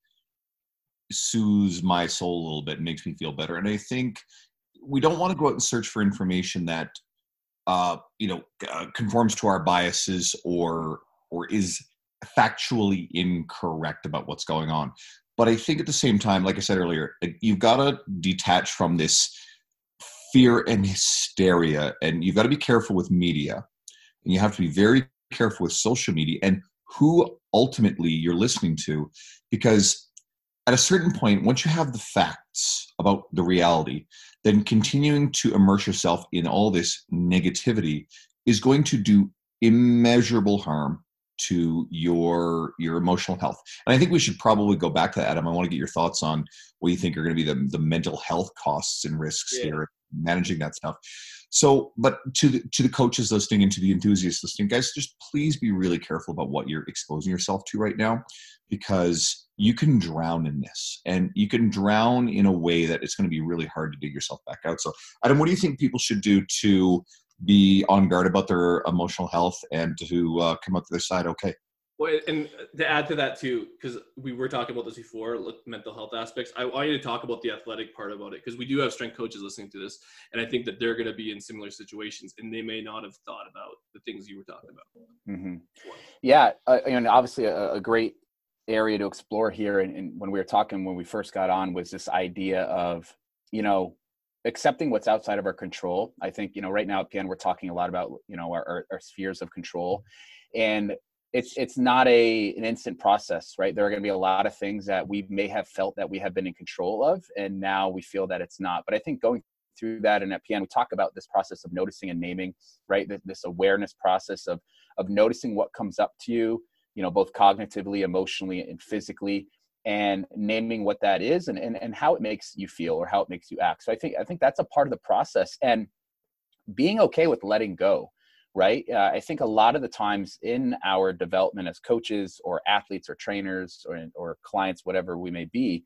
soothes my soul a little bit, makes me feel better. And I think we don't want to go out and search for information that uh, you know uh, conforms to our biases or or is factually incorrect about what's going on. But I think at the same time, like I said earlier, you've got to detach from this fear and hysteria, and you've got to be careful with media, and you have to be very careful with social media and who ultimately you're listening to, because at a certain point, once you have the facts about the reality, then continuing to immerse yourself in all this negativity is going to do immeasurable harm to your your emotional health. And I think we should probably go back to that, Adam. I want to get your thoughts on what you think are going to be the, the mental health costs and risks yeah. here, managing that stuff. So, but to the to the coaches listening and to the enthusiasts listening, guys, just please be really careful about what you're exposing yourself to right now, because you can drown in this and you can drown in a way that it's going to be really hard to dig yourself back out so adam what do you think people should do to be on guard about their emotional health and to uh, come up to their side okay well, and to add to that too, because we were talking about this before, mental health aspects. I want you to talk about the athletic part about it because we do have strength coaches listening to this, and I think that they're going to be in similar situations, and they may not have thought about the things you were talking about. Mm-hmm. Yeah, uh, and obviously a, a, great area to explore here and, and, when we were talking when we first got on was this idea of you know accepting what's outside of our control. I think you know right now again we're talking a lot about you know our, our, our spheres of control and it's it's not a an instant process right? There are going to be a lot of things that we may have felt that we have been in control of and now we feel that it's not. But i think going through that and at PN we talk about this process of noticing and naming right? This, this awareness process of of noticing what comes up to you you know both cognitively emotionally and physically and naming what that is and, and and how it makes you feel or how it makes you act. So i think i think that's a part of the process. And being okay with letting go right? Uh, i think a lot of the times in our development as coaches or athletes or trainers or, or clients whatever we may be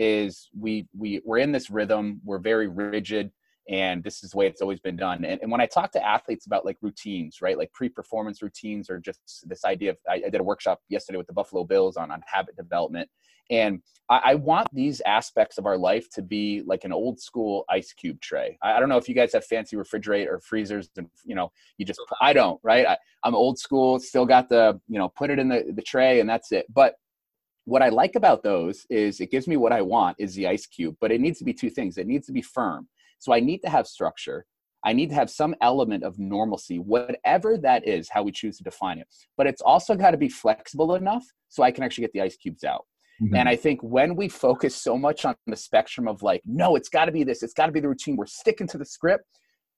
is we we we're in this rhythm. We're very rigid and this is the way it's always been done. And, and when i talk to athletes about like routines right like pre-performance routines or just this idea of i, I did a workshop yesterday with the buffalo bills on, on habit development. And I, I, want these aspects of our life to be like an old school ice cube tray. I, I, don't know if you guys have fancy refrigerator or freezers and you know you just i don't right? I, i'm old school still got the you know put it in the, the tray and that's it. But what I like about those is it gives me what I want is the ice cube, but it needs to be two things. It needs to be firm. So I need to have structure. I need to have some element of normalcy, whatever that is, how we choose to define it. But it's also got to be flexible enough so I can actually get the ice cubes out. Mhm. And I think when we focus so much on the spectrum of like, no, it's got to be this, it's got to be the routine, we're sticking to the script.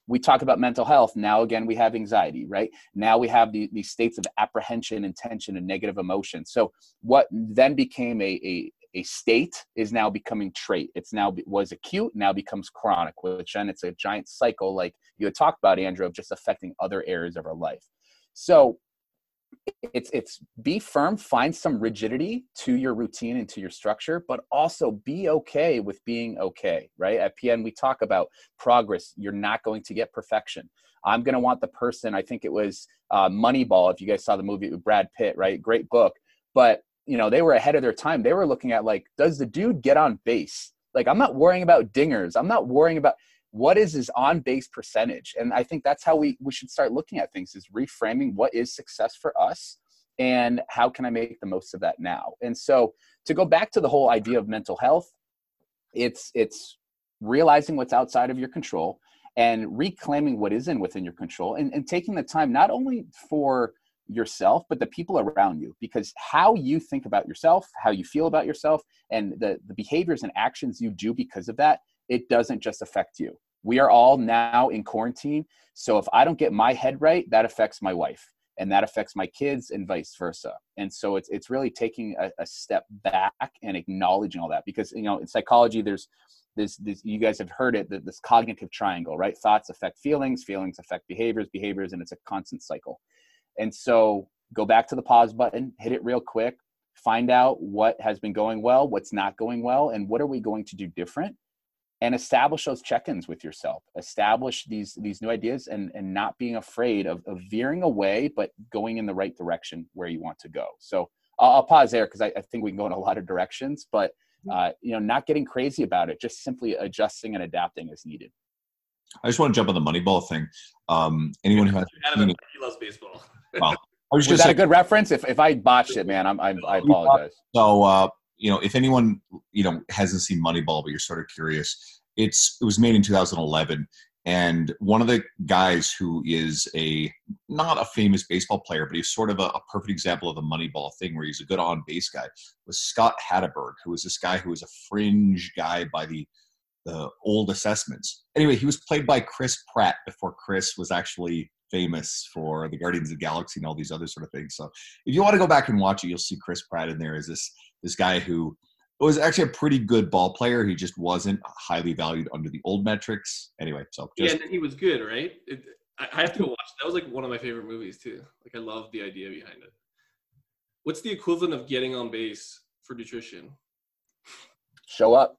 We talk about mental health. Now, again, we have anxiety, right? Now we have the, these states of apprehension and tension and negative emotion. So, what then became a, a, a state is now becoming trait. It's now was acute, now becomes chronic, which then it's a giant cycle, like you had talked about, Andrew, of just affecting other areas of our life. So, it's it's be firm find some rigidity to your routine and to your structure but also be okay with being okay right? At pn we talk about progress. You're not going to get perfection. I'm going to want the person i think it was uh, moneyball if you guys saw the movie with brad pitt right? Great book. But you know they were ahead of their time. They were looking at like does the dude get on base? Like i'm not worrying about dingers. I'm not worrying about what is his on base percentage? And i think that's how we we should start looking at things is reframing what is success for us and how can i make the most of that now? And so to go back to the whole idea of mental health it's it's realizing what's outside of your control and reclaiming what is in within your control and, and taking the time not only for yourself but the people around you because how you think about yourself how you feel about yourself and the, the behaviors and actions you do because of that it doesn't just affect you. We are all now in quarantine. So if I don't get my head right, that affects my wife and that affects my kids and vice versa. And so it's, it's really taking a, a step back and acknowledging all that because, you know, in psychology, there's, this, this, you guys have heard it, that this cognitive triangle, right? Thoughts affect feelings, feelings affect behaviors, behaviors, and it's a constant cycle. And so go back to the pause button, hit it real quick, find out what has been going well, what's not going well, and what are we going to do different? And establish those check-ins with yourself. Establish these these new ideas and and not being afraid of, of veering away but going in the right direction where you want to go. So i'll, I'll pause there because I, I, think we can go in a lot of directions but mm-hmm. uh, you know not getting crazy about it just simply adjusting and adapting as needed. I just want to jump on the moneyball thing. Um anyone who has he loves baseball well I was, was that a good reference? If, if I botched it, man, I'm, I'm i apologize. So, uh, you know, if anyone you know hasn't seen Moneyball, but you're sort of curious, it's it was made in 2011, and one of the guys who is a not a famous baseball player, but he's sort of a, a perfect example of the Moneyball thing, where he's a good on base guy, was Scott Hatteberg, who was this guy who was a fringe guy by the the old assessments. Anyway, he was played by Chris Pratt before Chris was actually famous for the Guardians of the Galaxy and all these other sort of things. So if you want to go back and watch it, you'll see Chris Pratt in there as this this guy who was actually a pretty good ball player. He just wasn't highly valued under the old metrics. Anyway, so just, yeah, and he was good, right? It, I have to go watch. That was like one of my favorite movies too. Like I love the idea behind it. What's the equivalent of getting on base for nutrition? Show up.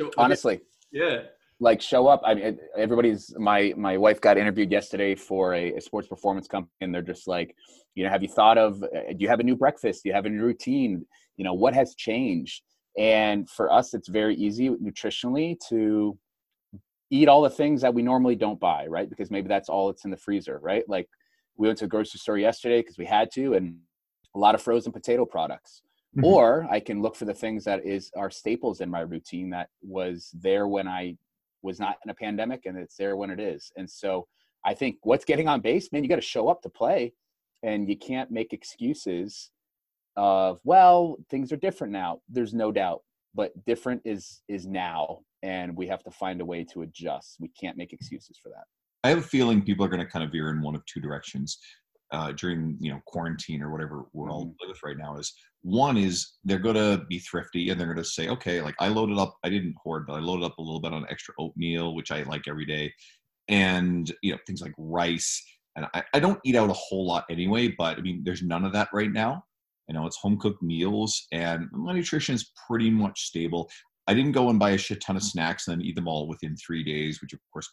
Show, okay. Honestly. Yeah like show up. I mean everybody's my my wife got interviewed yesterday for a, a, sports performance company and they're just like you know have you thought of uh, do you have a new breakfast? Do you have a new routine? You know what has changed? And for us it's very easy nutritionally to eat all the things that we normally don't buy right? Because maybe that's all it's in the freezer right? Like we went to a grocery store yesterday because we had to and a lot of frozen potato products. Mm-hmm. or i can look for the things that is are staples in my routine that was there when i was not in a pandemic and it's there when it is. And so I think what's getting on base, man, you got to show up to play and you can't make excuses of, well, things are different now. There's no doubt, but different is is now and we have to find a way to adjust. We can't make excuses for that. I have a feeling people are going to kind of veer in one of two directions uh, during you know quarantine or whatever we're all mm-hmm. with right now is one is they're going to be thrifty and they're going to say okay like i loaded up i didn't hoard but i loaded up a little bit on extra oatmeal which i like every day and you know things like rice and I, I don't eat out a whole lot anyway but i mean there's none of that right now you know it's home cooked meals and my nutrition is pretty much stable I didn't go and buy a shit ton of snacks and then eat them all within three days, which of course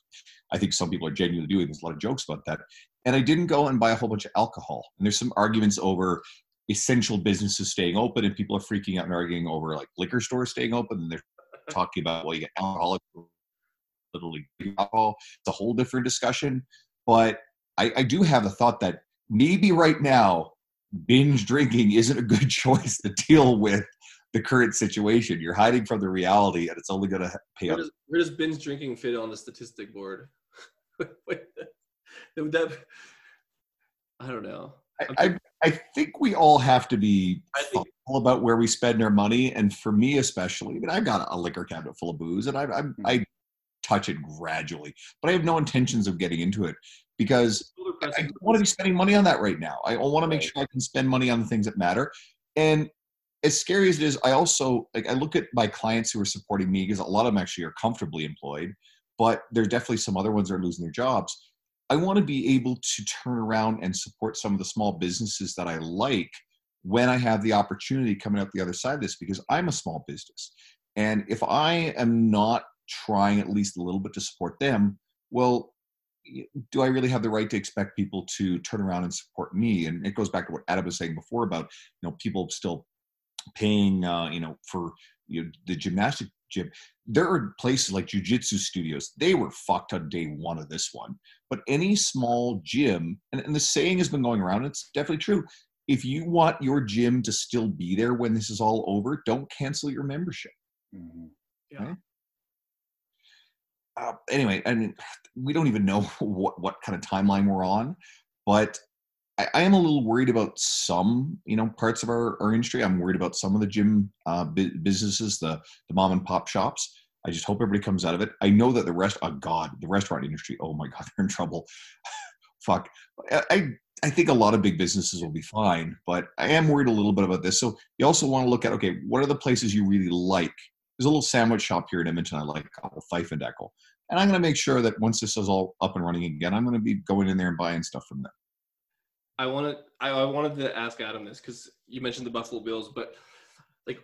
I think some people are genuinely doing. There's a lot of jokes about that. And I didn't go and buy a whole bunch of alcohol. And there's some arguments over essential businesses staying open, and people are freaking out and arguing over like liquor stores staying open. And they're talking about well, you get alcoholic, literally alcohol. It's a whole different discussion. But I, I do have the thought that maybe right now binge drinking isn't a good choice to deal with the current situation. You're hiding from the reality, and it's only going to pay where does, where does binge drinking fit on the statistic board? that, I don't know. I, I, I think we all have to be I thoughtful about where we spend our money, and for me especially, I mean, I've got a liquor cabinet full of booze, and I, I, hmm. I touch it gradually, but I have no intentions of getting into it because Older I don't want to be spending money on that right now. I want to make sure I can spend money on the things that matter. And as scary as it is, I also like I look at my clients who are supporting me because a lot of them actually are comfortably employed, but there's definitely some other ones that are losing their jobs. I want to be able to turn around and support some of the small businesses that I like when I have the opportunity coming out the other side of this because I'm a small business. And if I am not trying at least a little bit to support them, well, do I really have the right to expect people to turn around and support me? And it goes back to what Adam was saying before about you know people still paying uh, you know for you know, the gymnastic gym. There are places like jujitsu studios. They were fucked on day one of this one. But any small gym, and, and the saying has been going around. It's definitely true. If you want your gym to still be there when this is all over, don't cancel your membership. Mhm. uh, anyway, I mean, we don't even know what what kind of timeline we're on, but I, I am a little worried about some, you know, parts of our, our industry. I'm worried about some of the gym uh, bu- businesses, the the mom and pop shops. I just hope everybody comes out of it. I know that the rest, oh God, the restaurant industry, oh my God, they're in trouble. Fuck. I, I I think a lot of big businesses will be fine, but I am worried a little bit about this. So you also want to look at, okay, what are the places you really like? There's a little sandwich shop here in Edmonton I like called Fife and Dekel. And I'm going to make sure that once this is all up and running again, I'm going to be going in there and buying stuff from them. I wanted I, I wanted to ask Adam this because you mentioned the Buffalo Bills, but like,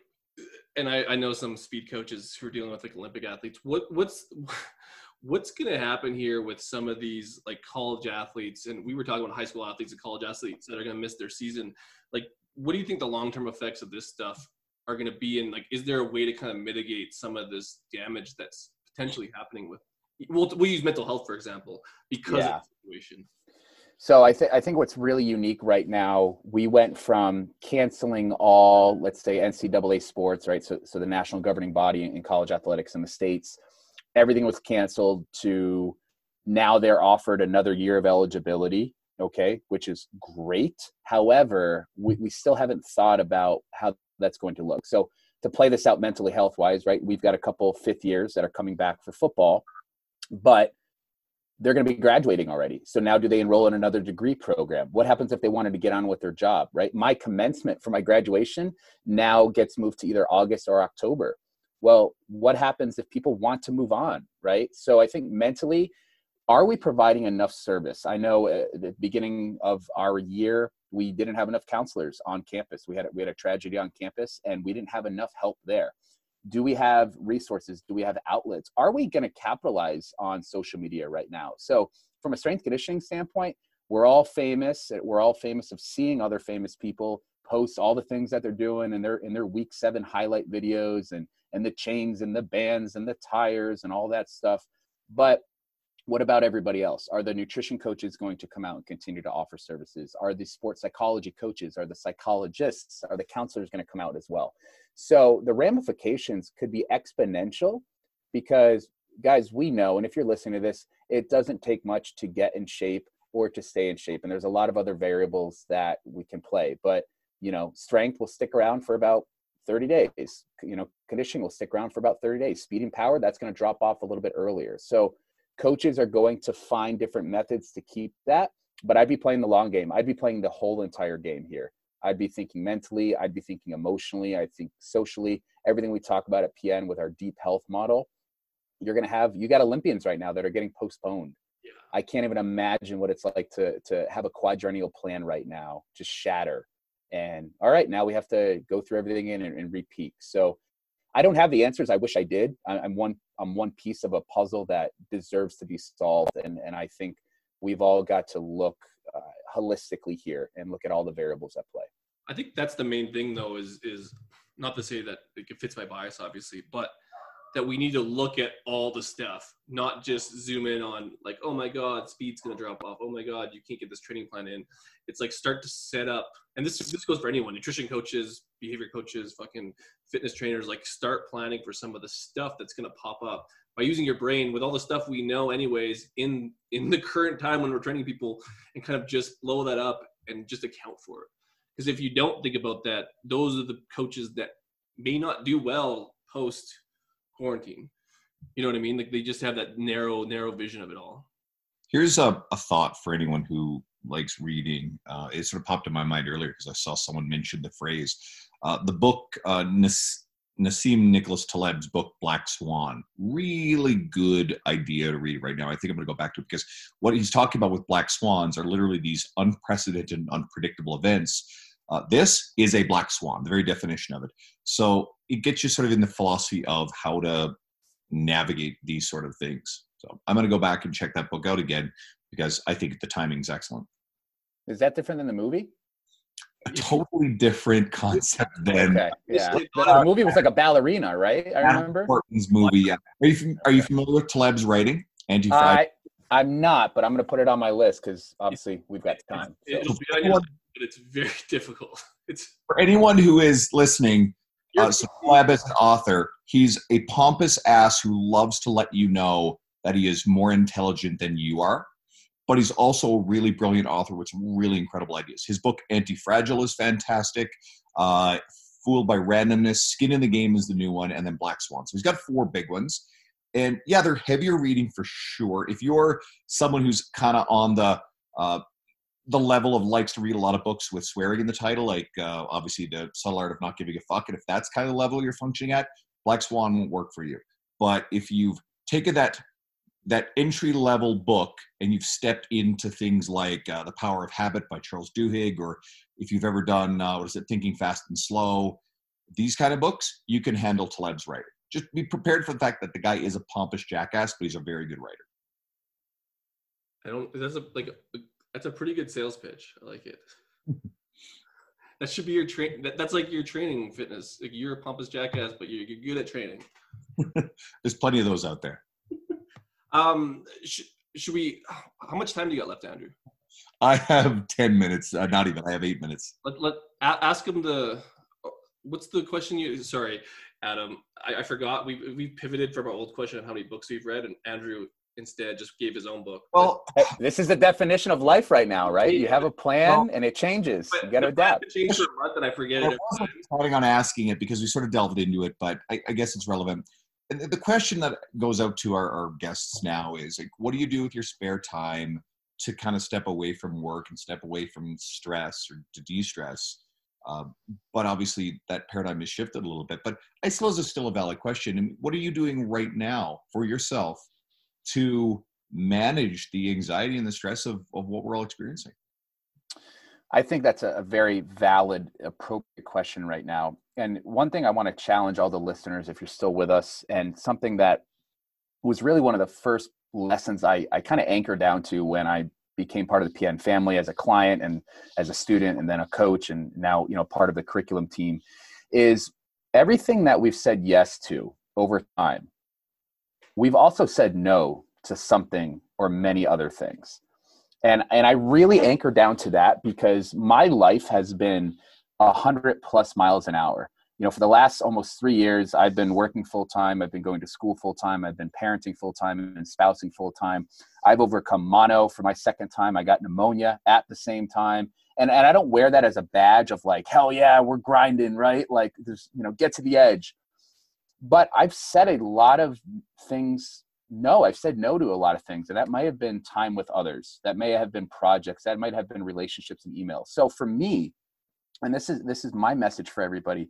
and I, I know some speed coaches who are dealing with like Olympic athletes. What what's what's going to happen here with some of these like college athletes? And we were talking about high school athletes and college athletes that are going to miss their season. Like, what do you think the long term effects of this stuff are going to be? And like, is there a way to kind of mitigate some of this damage that's potentially happening with? We'll, we'll use mental health for example because Yeah. of the situation. So I think I think what's really unique right now, we went from canceling all, let's say NCAA sports, right? So so the national governing body in college athletics in the states, everything was canceled to now they're offered another year of eligibility, okay, which is great. However, we, we still haven't thought about how that's going to look. So to play this out mentally health wise, right? We've got a couple fifth years that are coming back for football, but they're going to be graduating already. So now do they enroll in another degree program? What happens if they wanted to get on with their job, right? My commencement for my graduation now gets moved to either August or October. Well, what happens if people want to move on, right? So I think mentally, are we providing enough service? I know uh, at the beginning of our year, we didn't have enough counselors on campus. We had we had a tragedy on campus, and we didn't have enough help there do we have resources? Do we have outlets? Are we going to capitalize on social media right now? So from a strength conditioning standpoint we're all famous eh, we're all famous of seeing other famous people post all the things that they're doing in their in their week seven highlight videos and and the chains and the bands and the tires and all that stuff. But what about everybody else are the nutrition coaches going to come out and continue to offer services are the sports psychology coaches are the psychologists are the counselors going to come out as well so the ramifications could be exponential because, guys, we know, and if you're listening to this, it doesn't take much to get in shape or to stay in shape. And there's a lot of other variables that we can play. But, you know, strength will stick around for about 30 days. You know, conditioning will stick around for about 30 days. Speed and power, that's going to drop off a little bit earlier. So coaches are going to find different methods to keep that. But I'd be playing the long game. I'd be playing the whole entire game here. I'd be thinking mentally, I'd be thinking emotionally, I think socially, everything we talk about at PN with our deep health model. You're going to have you got Olympians right now that are getting postponed. Yeah. I can't even imagine what it's like to to have a quadrennial plan right now just shatter. And all right, now we have to go through everything in and, and repeat. So I don't have the answers. I wish I did. I, I'm one I'm one piece of a puzzle that deserves to be solved, and and I think we've all got to look uh, holistically here and look at all the variables at play. I think that's the main thing, though, is is not to say that it fits my bias, obviously, but that we need to look at all the stuff, not just zoom in on like, oh my God, speed's gonna drop off. Oh my God, you can't get this training plan in. It's like start to set up, and this this goes for anyone, nutrition coaches, behavior coaches, fucking fitness trainers. Like start planning for some of the stuff that's gonna pop up by using your brain with all the stuff we know anyways in in the current time when we're training people, and kind of just blow that up and just account for it. Because if you don't think about that, those are the coaches that may not do well post quarantine. You know what I mean? Like they just have that narrow, narrow vision of it all. Here's a, a thought for anyone who likes reading. Uh, it sort of popped in my mind earlier because I saw someone mention the phrase. Uh, the book uh, Nas- Nassim Nicholas Taleb's book Black Swan. Really good idea to read right now. I think I'm going to go back to it because what he's talking about with black swans are literally these unprecedented, unpredictable events. Uh, this is a black swan, the very definition of it. So it gets you sort of in the philosophy of how to navigate these sort of things. So I'm going to go back and check that book out again because I think the timing's excellent. Is that different than the movie? A totally different concept than Okay, yeah. The, the movie was like a ballerina, right? I remember. Portman's movie. Yeah. Are you fam- are you familiar with Taleb's writing? Anti I I'm not, but I'm going to put it on my list because obviously we've got time. So. It'll be on your list, but it's very difficult. It's For anyone who is listening, uh, so Taleb is an author. He's a pompous ass who loves to let you know that he is more intelligent than you are. But he's also a really brilliant author with some really incredible ideas. His book Anti-Fragile is fantastic. Uh, Fooled by Randomness, Skin in the Game is the new one, and then Black Swan. So he's got four big ones. And yeah, they're heavier reading for sure. If you're someone who's kind of on the uh, the level of likes to read a lot of books with swearing in the title, like uh, obviously the subtle art of not giving a fuck, and if that's kind of the level you're functioning at, Black Swan won't work for you. But if you've taken that that entry level book and you've stepped into things like uh, The Power of Habit by Charles Duhigg, or if you've ever done uh, what is it, Thinking Fast and Slow, these kind of books, you can handle Taleb's writing. Just be prepared for the fact that the guy is a pompous jackass, but he's a very good writer. I don't. That's a like. That's a pretty good sales pitch. I like it. that should be your train. That, that's like your training fitness. Like you're a pompous jackass, but you're, you're good at training. There's plenty of those out there. Um, sh- should we? How much time do you got left, Andrew? I have 10 minutes, uh, not even, I have eight minutes. Let let a- ask him the. What's the question you? Sorry, Adam. I, I forgot. We we pivoted from our old question on how many books we've read, and Andrew instead just gave his own book. Well, this is the definition of life right now, right? You have a plan and it changes. You got to the plan adapt. Changed for a month, and I forget I it. wasn't planning on asking it because we sort of delved into it, but I, I guess it's relevant. And the question that goes out to our, our guests now is like, what do you do with your spare time to kind of step away from work and step away from stress or to de-stress? Um, but obviously, that paradigm has shifted a little bit. But I suppose it's still a valid question. And what are you doing right now for yourself to manage the anxiety and the stress of, of what we're all experiencing? I think that's a, very valid, appropriate question right now. And one thing I want to challenge all the listeners, if you're still with us, and something that was really one of the first lessons I, I kind of anchored down to when I became part of the PN family as a client and as a student and then a coach and now you know part of the curriculum team is everything that we've said yes to over time we've also said no to something or many other things. And and i really anchor down to that because my life has been a hundred plus miles an hour. You know for the last almost three years i've been working full time i've been going to school full time i've been parenting full time and spousing full time i've overcome mono. For my second time i got pneumonia at the same time. And and i don't wear that as a badge of like hell yeah we're grinding right? Like there's you know get to the edge but i've said a lot of things no i've said no to a lot of things and that might have been time with others. That may have been projects. That might have been relationships and emails. So for me and this is this is my message for everybody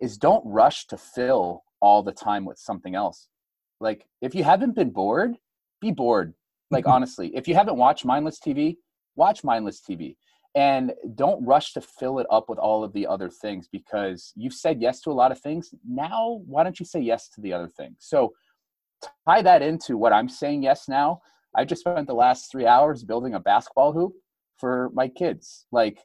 is don't rush to fill all the time with something else. Like if you haven't been bored be bored. Like honestly if you haven't watched mindless tv watch mindless tv and don't rush to fill it up with all of the other things because you've said yes to a lot of things. Now why don't you say yes to the other things? So tie that into what i'm saying yes now. I just spent the last three hours building a basketball hoop for my kids. Like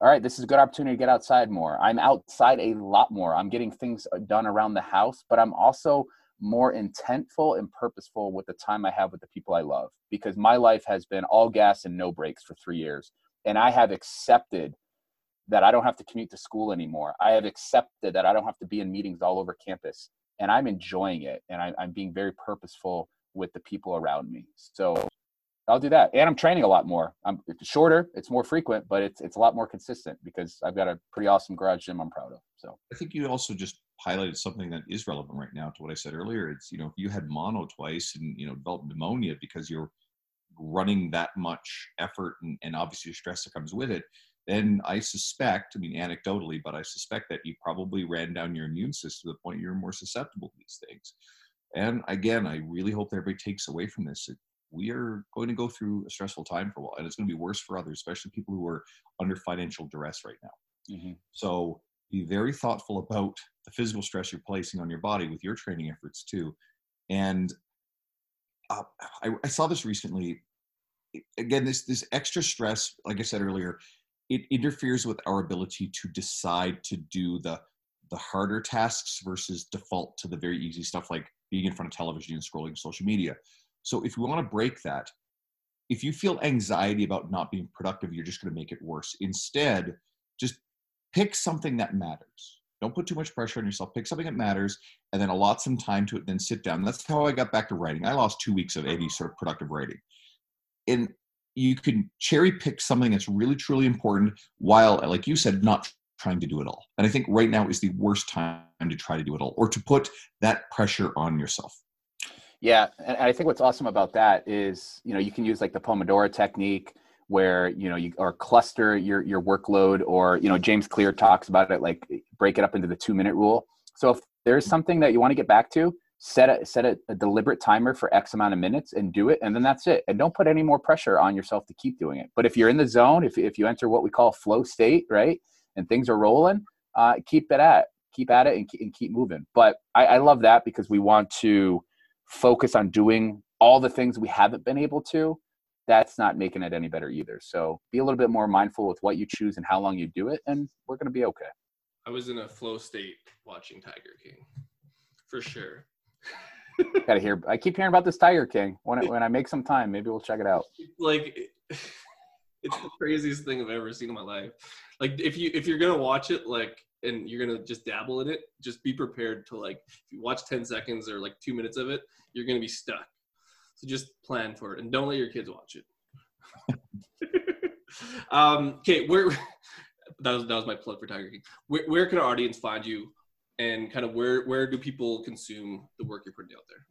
all right this is a good opportunity to get outside more. I'm outside a lot more. I'm getting things uh, done around the house but i'm also more intentful and purposeful with the time i have with the people i love because my life has been all gas and no brakes for three years and i have accepted that i don't have to commute to school anymore i have accepted that i don't have to be in meetings all over campus and i'm enjoying it and I, i'm being very purposeful with the people around me so I'll do that. And I'm training a lot more. I'm it's shorter, it's more frequent, but it's it's a lot more consistent because I've got a pretty awesome garage gym I'm proud of. So I think you also just highlighted something that is relevant right now to what I said earlier. It's you know if you had mono twice and you know developed pneumonia because you're running that much effort and, and obviously the stress that comes with it, then I suspect, I mean anecdotally, but I suspect that you probably ran down your immune system to the point you're more susceptible to these things. And again, I really hope that everybody takes away from this. We are going to go through a stressful time for a while, and it's going to be worse for others, especially people who are under financial duress right now. mm-hmm. So be very thoughtful about the physical stress you're placing on your body with your training efforts too. And uh, I, I saw this recently. Again, this this extra stress, like I said earlier, it interferes with our ability to decide to do the the harder tasks versus default to the very easy stuff like being in front of television and scrolling social media. So if we want to break that, if you feel anxiety about not being productive, you're just going to make it worse. Instead, just pick something that matters. Don't put too much pressure on yourself. Pick something that matters and then allot some time to it, then sit down. That's how I got back to writing. I lost two weeks of any sort of productive writing. And you can cherry pick something that's really, truly important while, like you said, not trying to do it all. And I think right now is the worst time to try to do it all or to put that pressure on yourself. Yeah, and I think what's awesome about that is, you know, you can use like the Pomodoro technique where, you know, you or cluster your your workload or, you know, James Clear talks about it like break it up into the 2-minute rule. So if there's something that you want to get back to, set a set a, a deliberate timer for X amount of minutes and do it and then that's it. And don't put any more pressure on yourself to keep doing it. But if you're in the zone, if if you enter what we call flow state, right? And things are rolling, uh, keep it at keep at it and, and keep moving. But I, I love that because we want to focus on doing all the things we haven't been able to, that's not making it any better either. So be a little bit more mindful with what you choose and how long you do it, and we're going to be okay. I was in a flow state watching Tiger King, for sure. Got to hear. I keep hearing about this Tiger King. When I, when I make some time, maybe we'll check it out. Like, it's the craziest thing I've ever seen in my life. Like, if you if you're gonna watch it, like, and you're gonna just dabble in it, just be prepared to like, if you watch ten seconds or like two minutes of it, you're gonna be stuck. So just plan for it and don't let your kids watch it. um, okay, where that was that was my plug for Tiger King. Where, where can our audience find you, and kind of where where do people consume the work you're putting out there?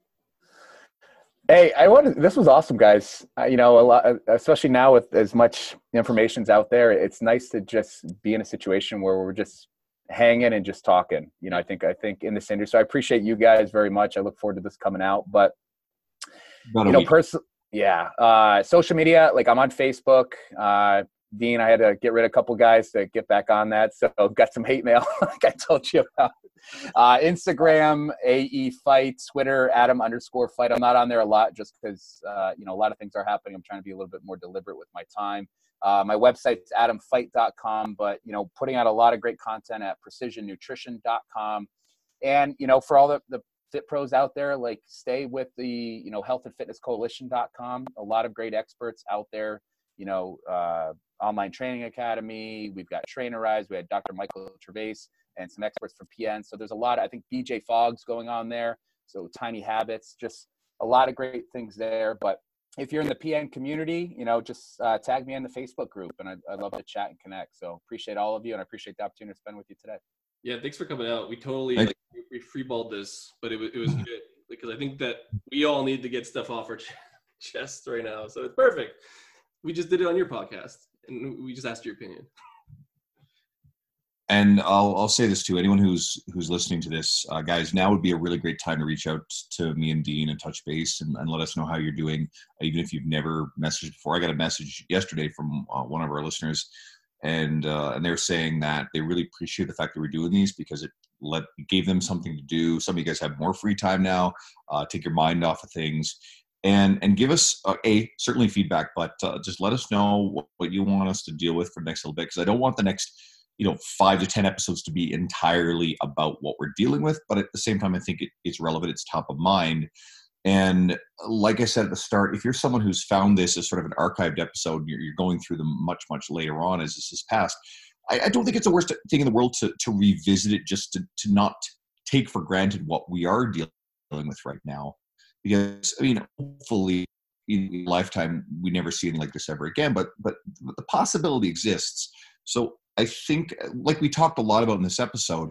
Hey, I wanted. This was awesome, guys. Uh, you know, a lot, especially now with as much information's out there. It's nice to just be in a situation where we're just hanging and just talking. You know, I think I think in this industry, so I appreciate you guys very much. I look forward to this coming out. But About you know, week. person, yeah, uh, social media. Like I'm on Facebook. Uh, Dean, I had to get rid of a couple guys to get back on that. So I've got some hate mail, like I told you about. Uh, Instagram, AE Feit, Twitter, Adam underscore Feit. I'm not on there a lot just because, uh, you know, a lot of things are happening. I'm trying to be a little bit more deliberate with my time. Uh, my website's adamfeit.com, but, you know, putting out a lot of great content at precisionnutrition.com. And, you know, for all the, the fit pros out there, like stay with the, you know, health and fitness coalition.com. A lot of great experts out there, you know, uh, online training academy. We've got Trainerize. We had Dr. Michael Gervais and some experts from PN. So there's a lot. I think BJ Fogg's going on there. So Tiny Habits, just a lot of great things there. But if you're in the PN community, you know, just uh, tag me in the Facebook group, and I'd, I'd love to chat and connect. So appreciate all of you, and I appreciate the opportunity to spend with you today. Yeah, thanks for coming out. We totally like, we freeballed this, but it was it was good because I think that we all need to get stuff off our ch- chests right now. So it's perfect. We just did it on your podcast, and we just asked your opinion. and I'll I'll say this to anyone who's who's listening to this, uh, guys. Now would be a really great time to reach out to me and Dean and touch base and, and let us know how you're doing, uh, even if you've never messaged before. I got a message yesterday from uh, one of our listeners, and uh, and they're saying that they really appreciate the fact that we're doing these because it let gave them something to do. Some of you guys have more free time now. Uh, take your mind off of things. And, and give us uh, a certainly feedback, but uh, just let us know what, what you want us to deal with for the next little bit because I don't want the next you know five to ten episodes to be entirely about what we're dealing with but at the same time i think it, it's relevant it's top of mind and like i said at the start if you're someone who's found this as sort of an archived episode you're, you're going through them much much later on as this has passed I, I don't think it's the worst thing in the world to, to revisit it just to, to not take for granted what we are dealing with right now. Because i mean hopefully in lifetime we never see anything like this ever again but but, but the possibility exists. So i think like we talked a lot about in this episode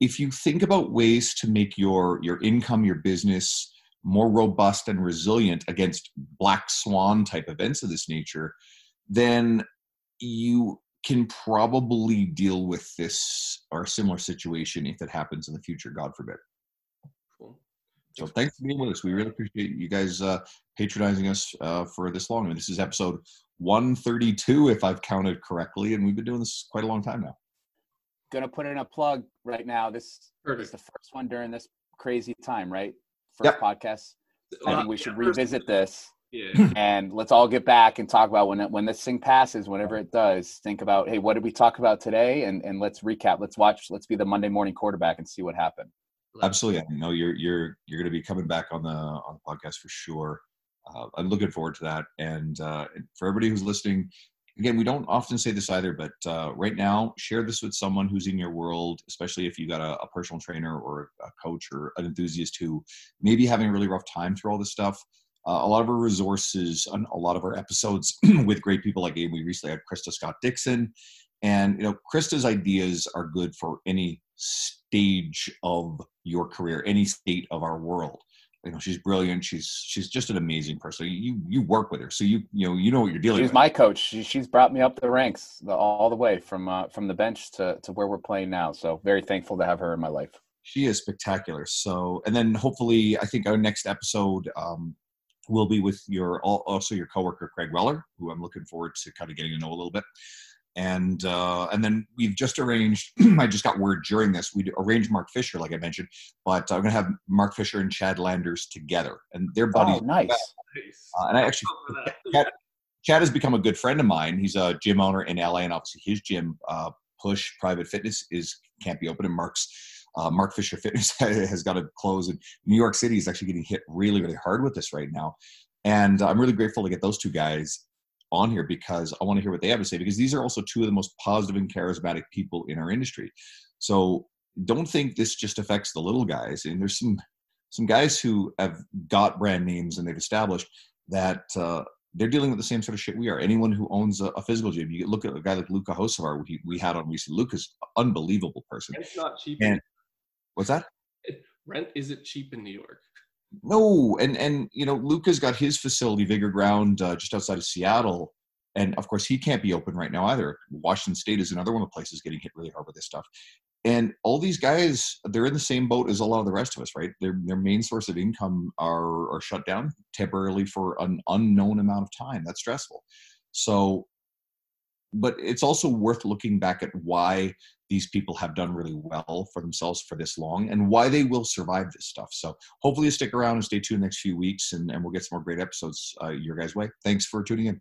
if you think about ways to make your your income your business more robust and resilient against black swan type events of this nature then you can probably deal with this or a similar situation if it happens in the future god forbid Cool. so thanks for being with us. We really appreciate you guys uh, patronizing us uh, for this long. I mean, this is episode 132, if I've counted correctly, and we've been doing this quite a long time now. Gonna put in a plug right now. This is the first one during this crazy time, right? Yep. First podcast. I think we should yeah, first- revisit this Yeah. and let's all get back and talk about when it, when this thing passes, whenever it does. Think about, hey, what did we talk about today? And and let's recap. Let's watch. Let's be the Monday morning quarterback and see what happened. Absolutely, I know you're you're you're going to be coming back on the on the podcast for sure. Uh, I'm looking forward to that. And uh, for everybody who's listening, again, we don't often say this either, but uh, right now, share this with someone who's in your world, especially if you got a, a personal trainer or a coach or an enthusiast who maybe having a really rough time through all this stuff. Uh, a lot of our resources, a lot of our episodes with great people like Abe, we recently had Krista Scott Dixon, and you know, Krista's ideas are good for any stage of your career, any state of our world. You know, she's brilliant. She's she's just an amazing person. You you work with her, so you you know you know what you're dealing with She's with. my coach. She, she's brought me up the ranks the, all the way from uh, from the bench to to where we're playing now. So very thankful to have her in my life. she is spectacular. So, and then hopefully, I think our next episode um, will be with your also your coworker Craig Weller, who I'm looking forward to kind of getting to know a little bit. And uh, and then we've just arranged. I just got word during this. We arranged Mark Fisher, like I mentioned, but I'm gonna have Mark Fisher and Chad Landers together, and their buddies. Oh, nice. Nice. Uh, and I actually For. Chad, Chad has become a good friend of mine. He's a gym owner in LA, and obviously his gym, uh, Push Private Fitness, is can't be open. And Mark's uh, Mark Fisher Fitness has got to close. And New York City is actually getting hit really, really hard with this right now. And I'm really grateful to get those two guys on here because I want to hear what they have to say because these are also two of the most positive and charismatic people in our industry. So don't think this just affects the little guys. And there's some some guys who have got brand names and they've established that uh, they're dealing with the same sort of shit we are. Anyone who owns a, a physical gym, you look at a guy like Luka Hocevar, we, we had on recently. Luka's unbelievable person. Rent's not cheap. And what's that? Rent isn't cheap in New York. No, and and you know Luka's got his facility, Vigor Ground, uh, just outside of Seattle, and of course he can't be open right now either. Washington State is another one of the places getting hit really hard with this stuff. And all these guys, they're in the same boat as a lot of the rest of us, right? Their their main source of income are are shut down temporarily for an unknown amount of time. That's stressful. So, but it's also worth looking back at why these people have done really well for themselves for this long and why they will survive this stuff. So hopefully you stick around and stay tuned next few weeks and, and we'll get some more great episodes uh, your guys' way. Thanks for tuning in.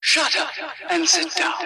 Shut up and sit down.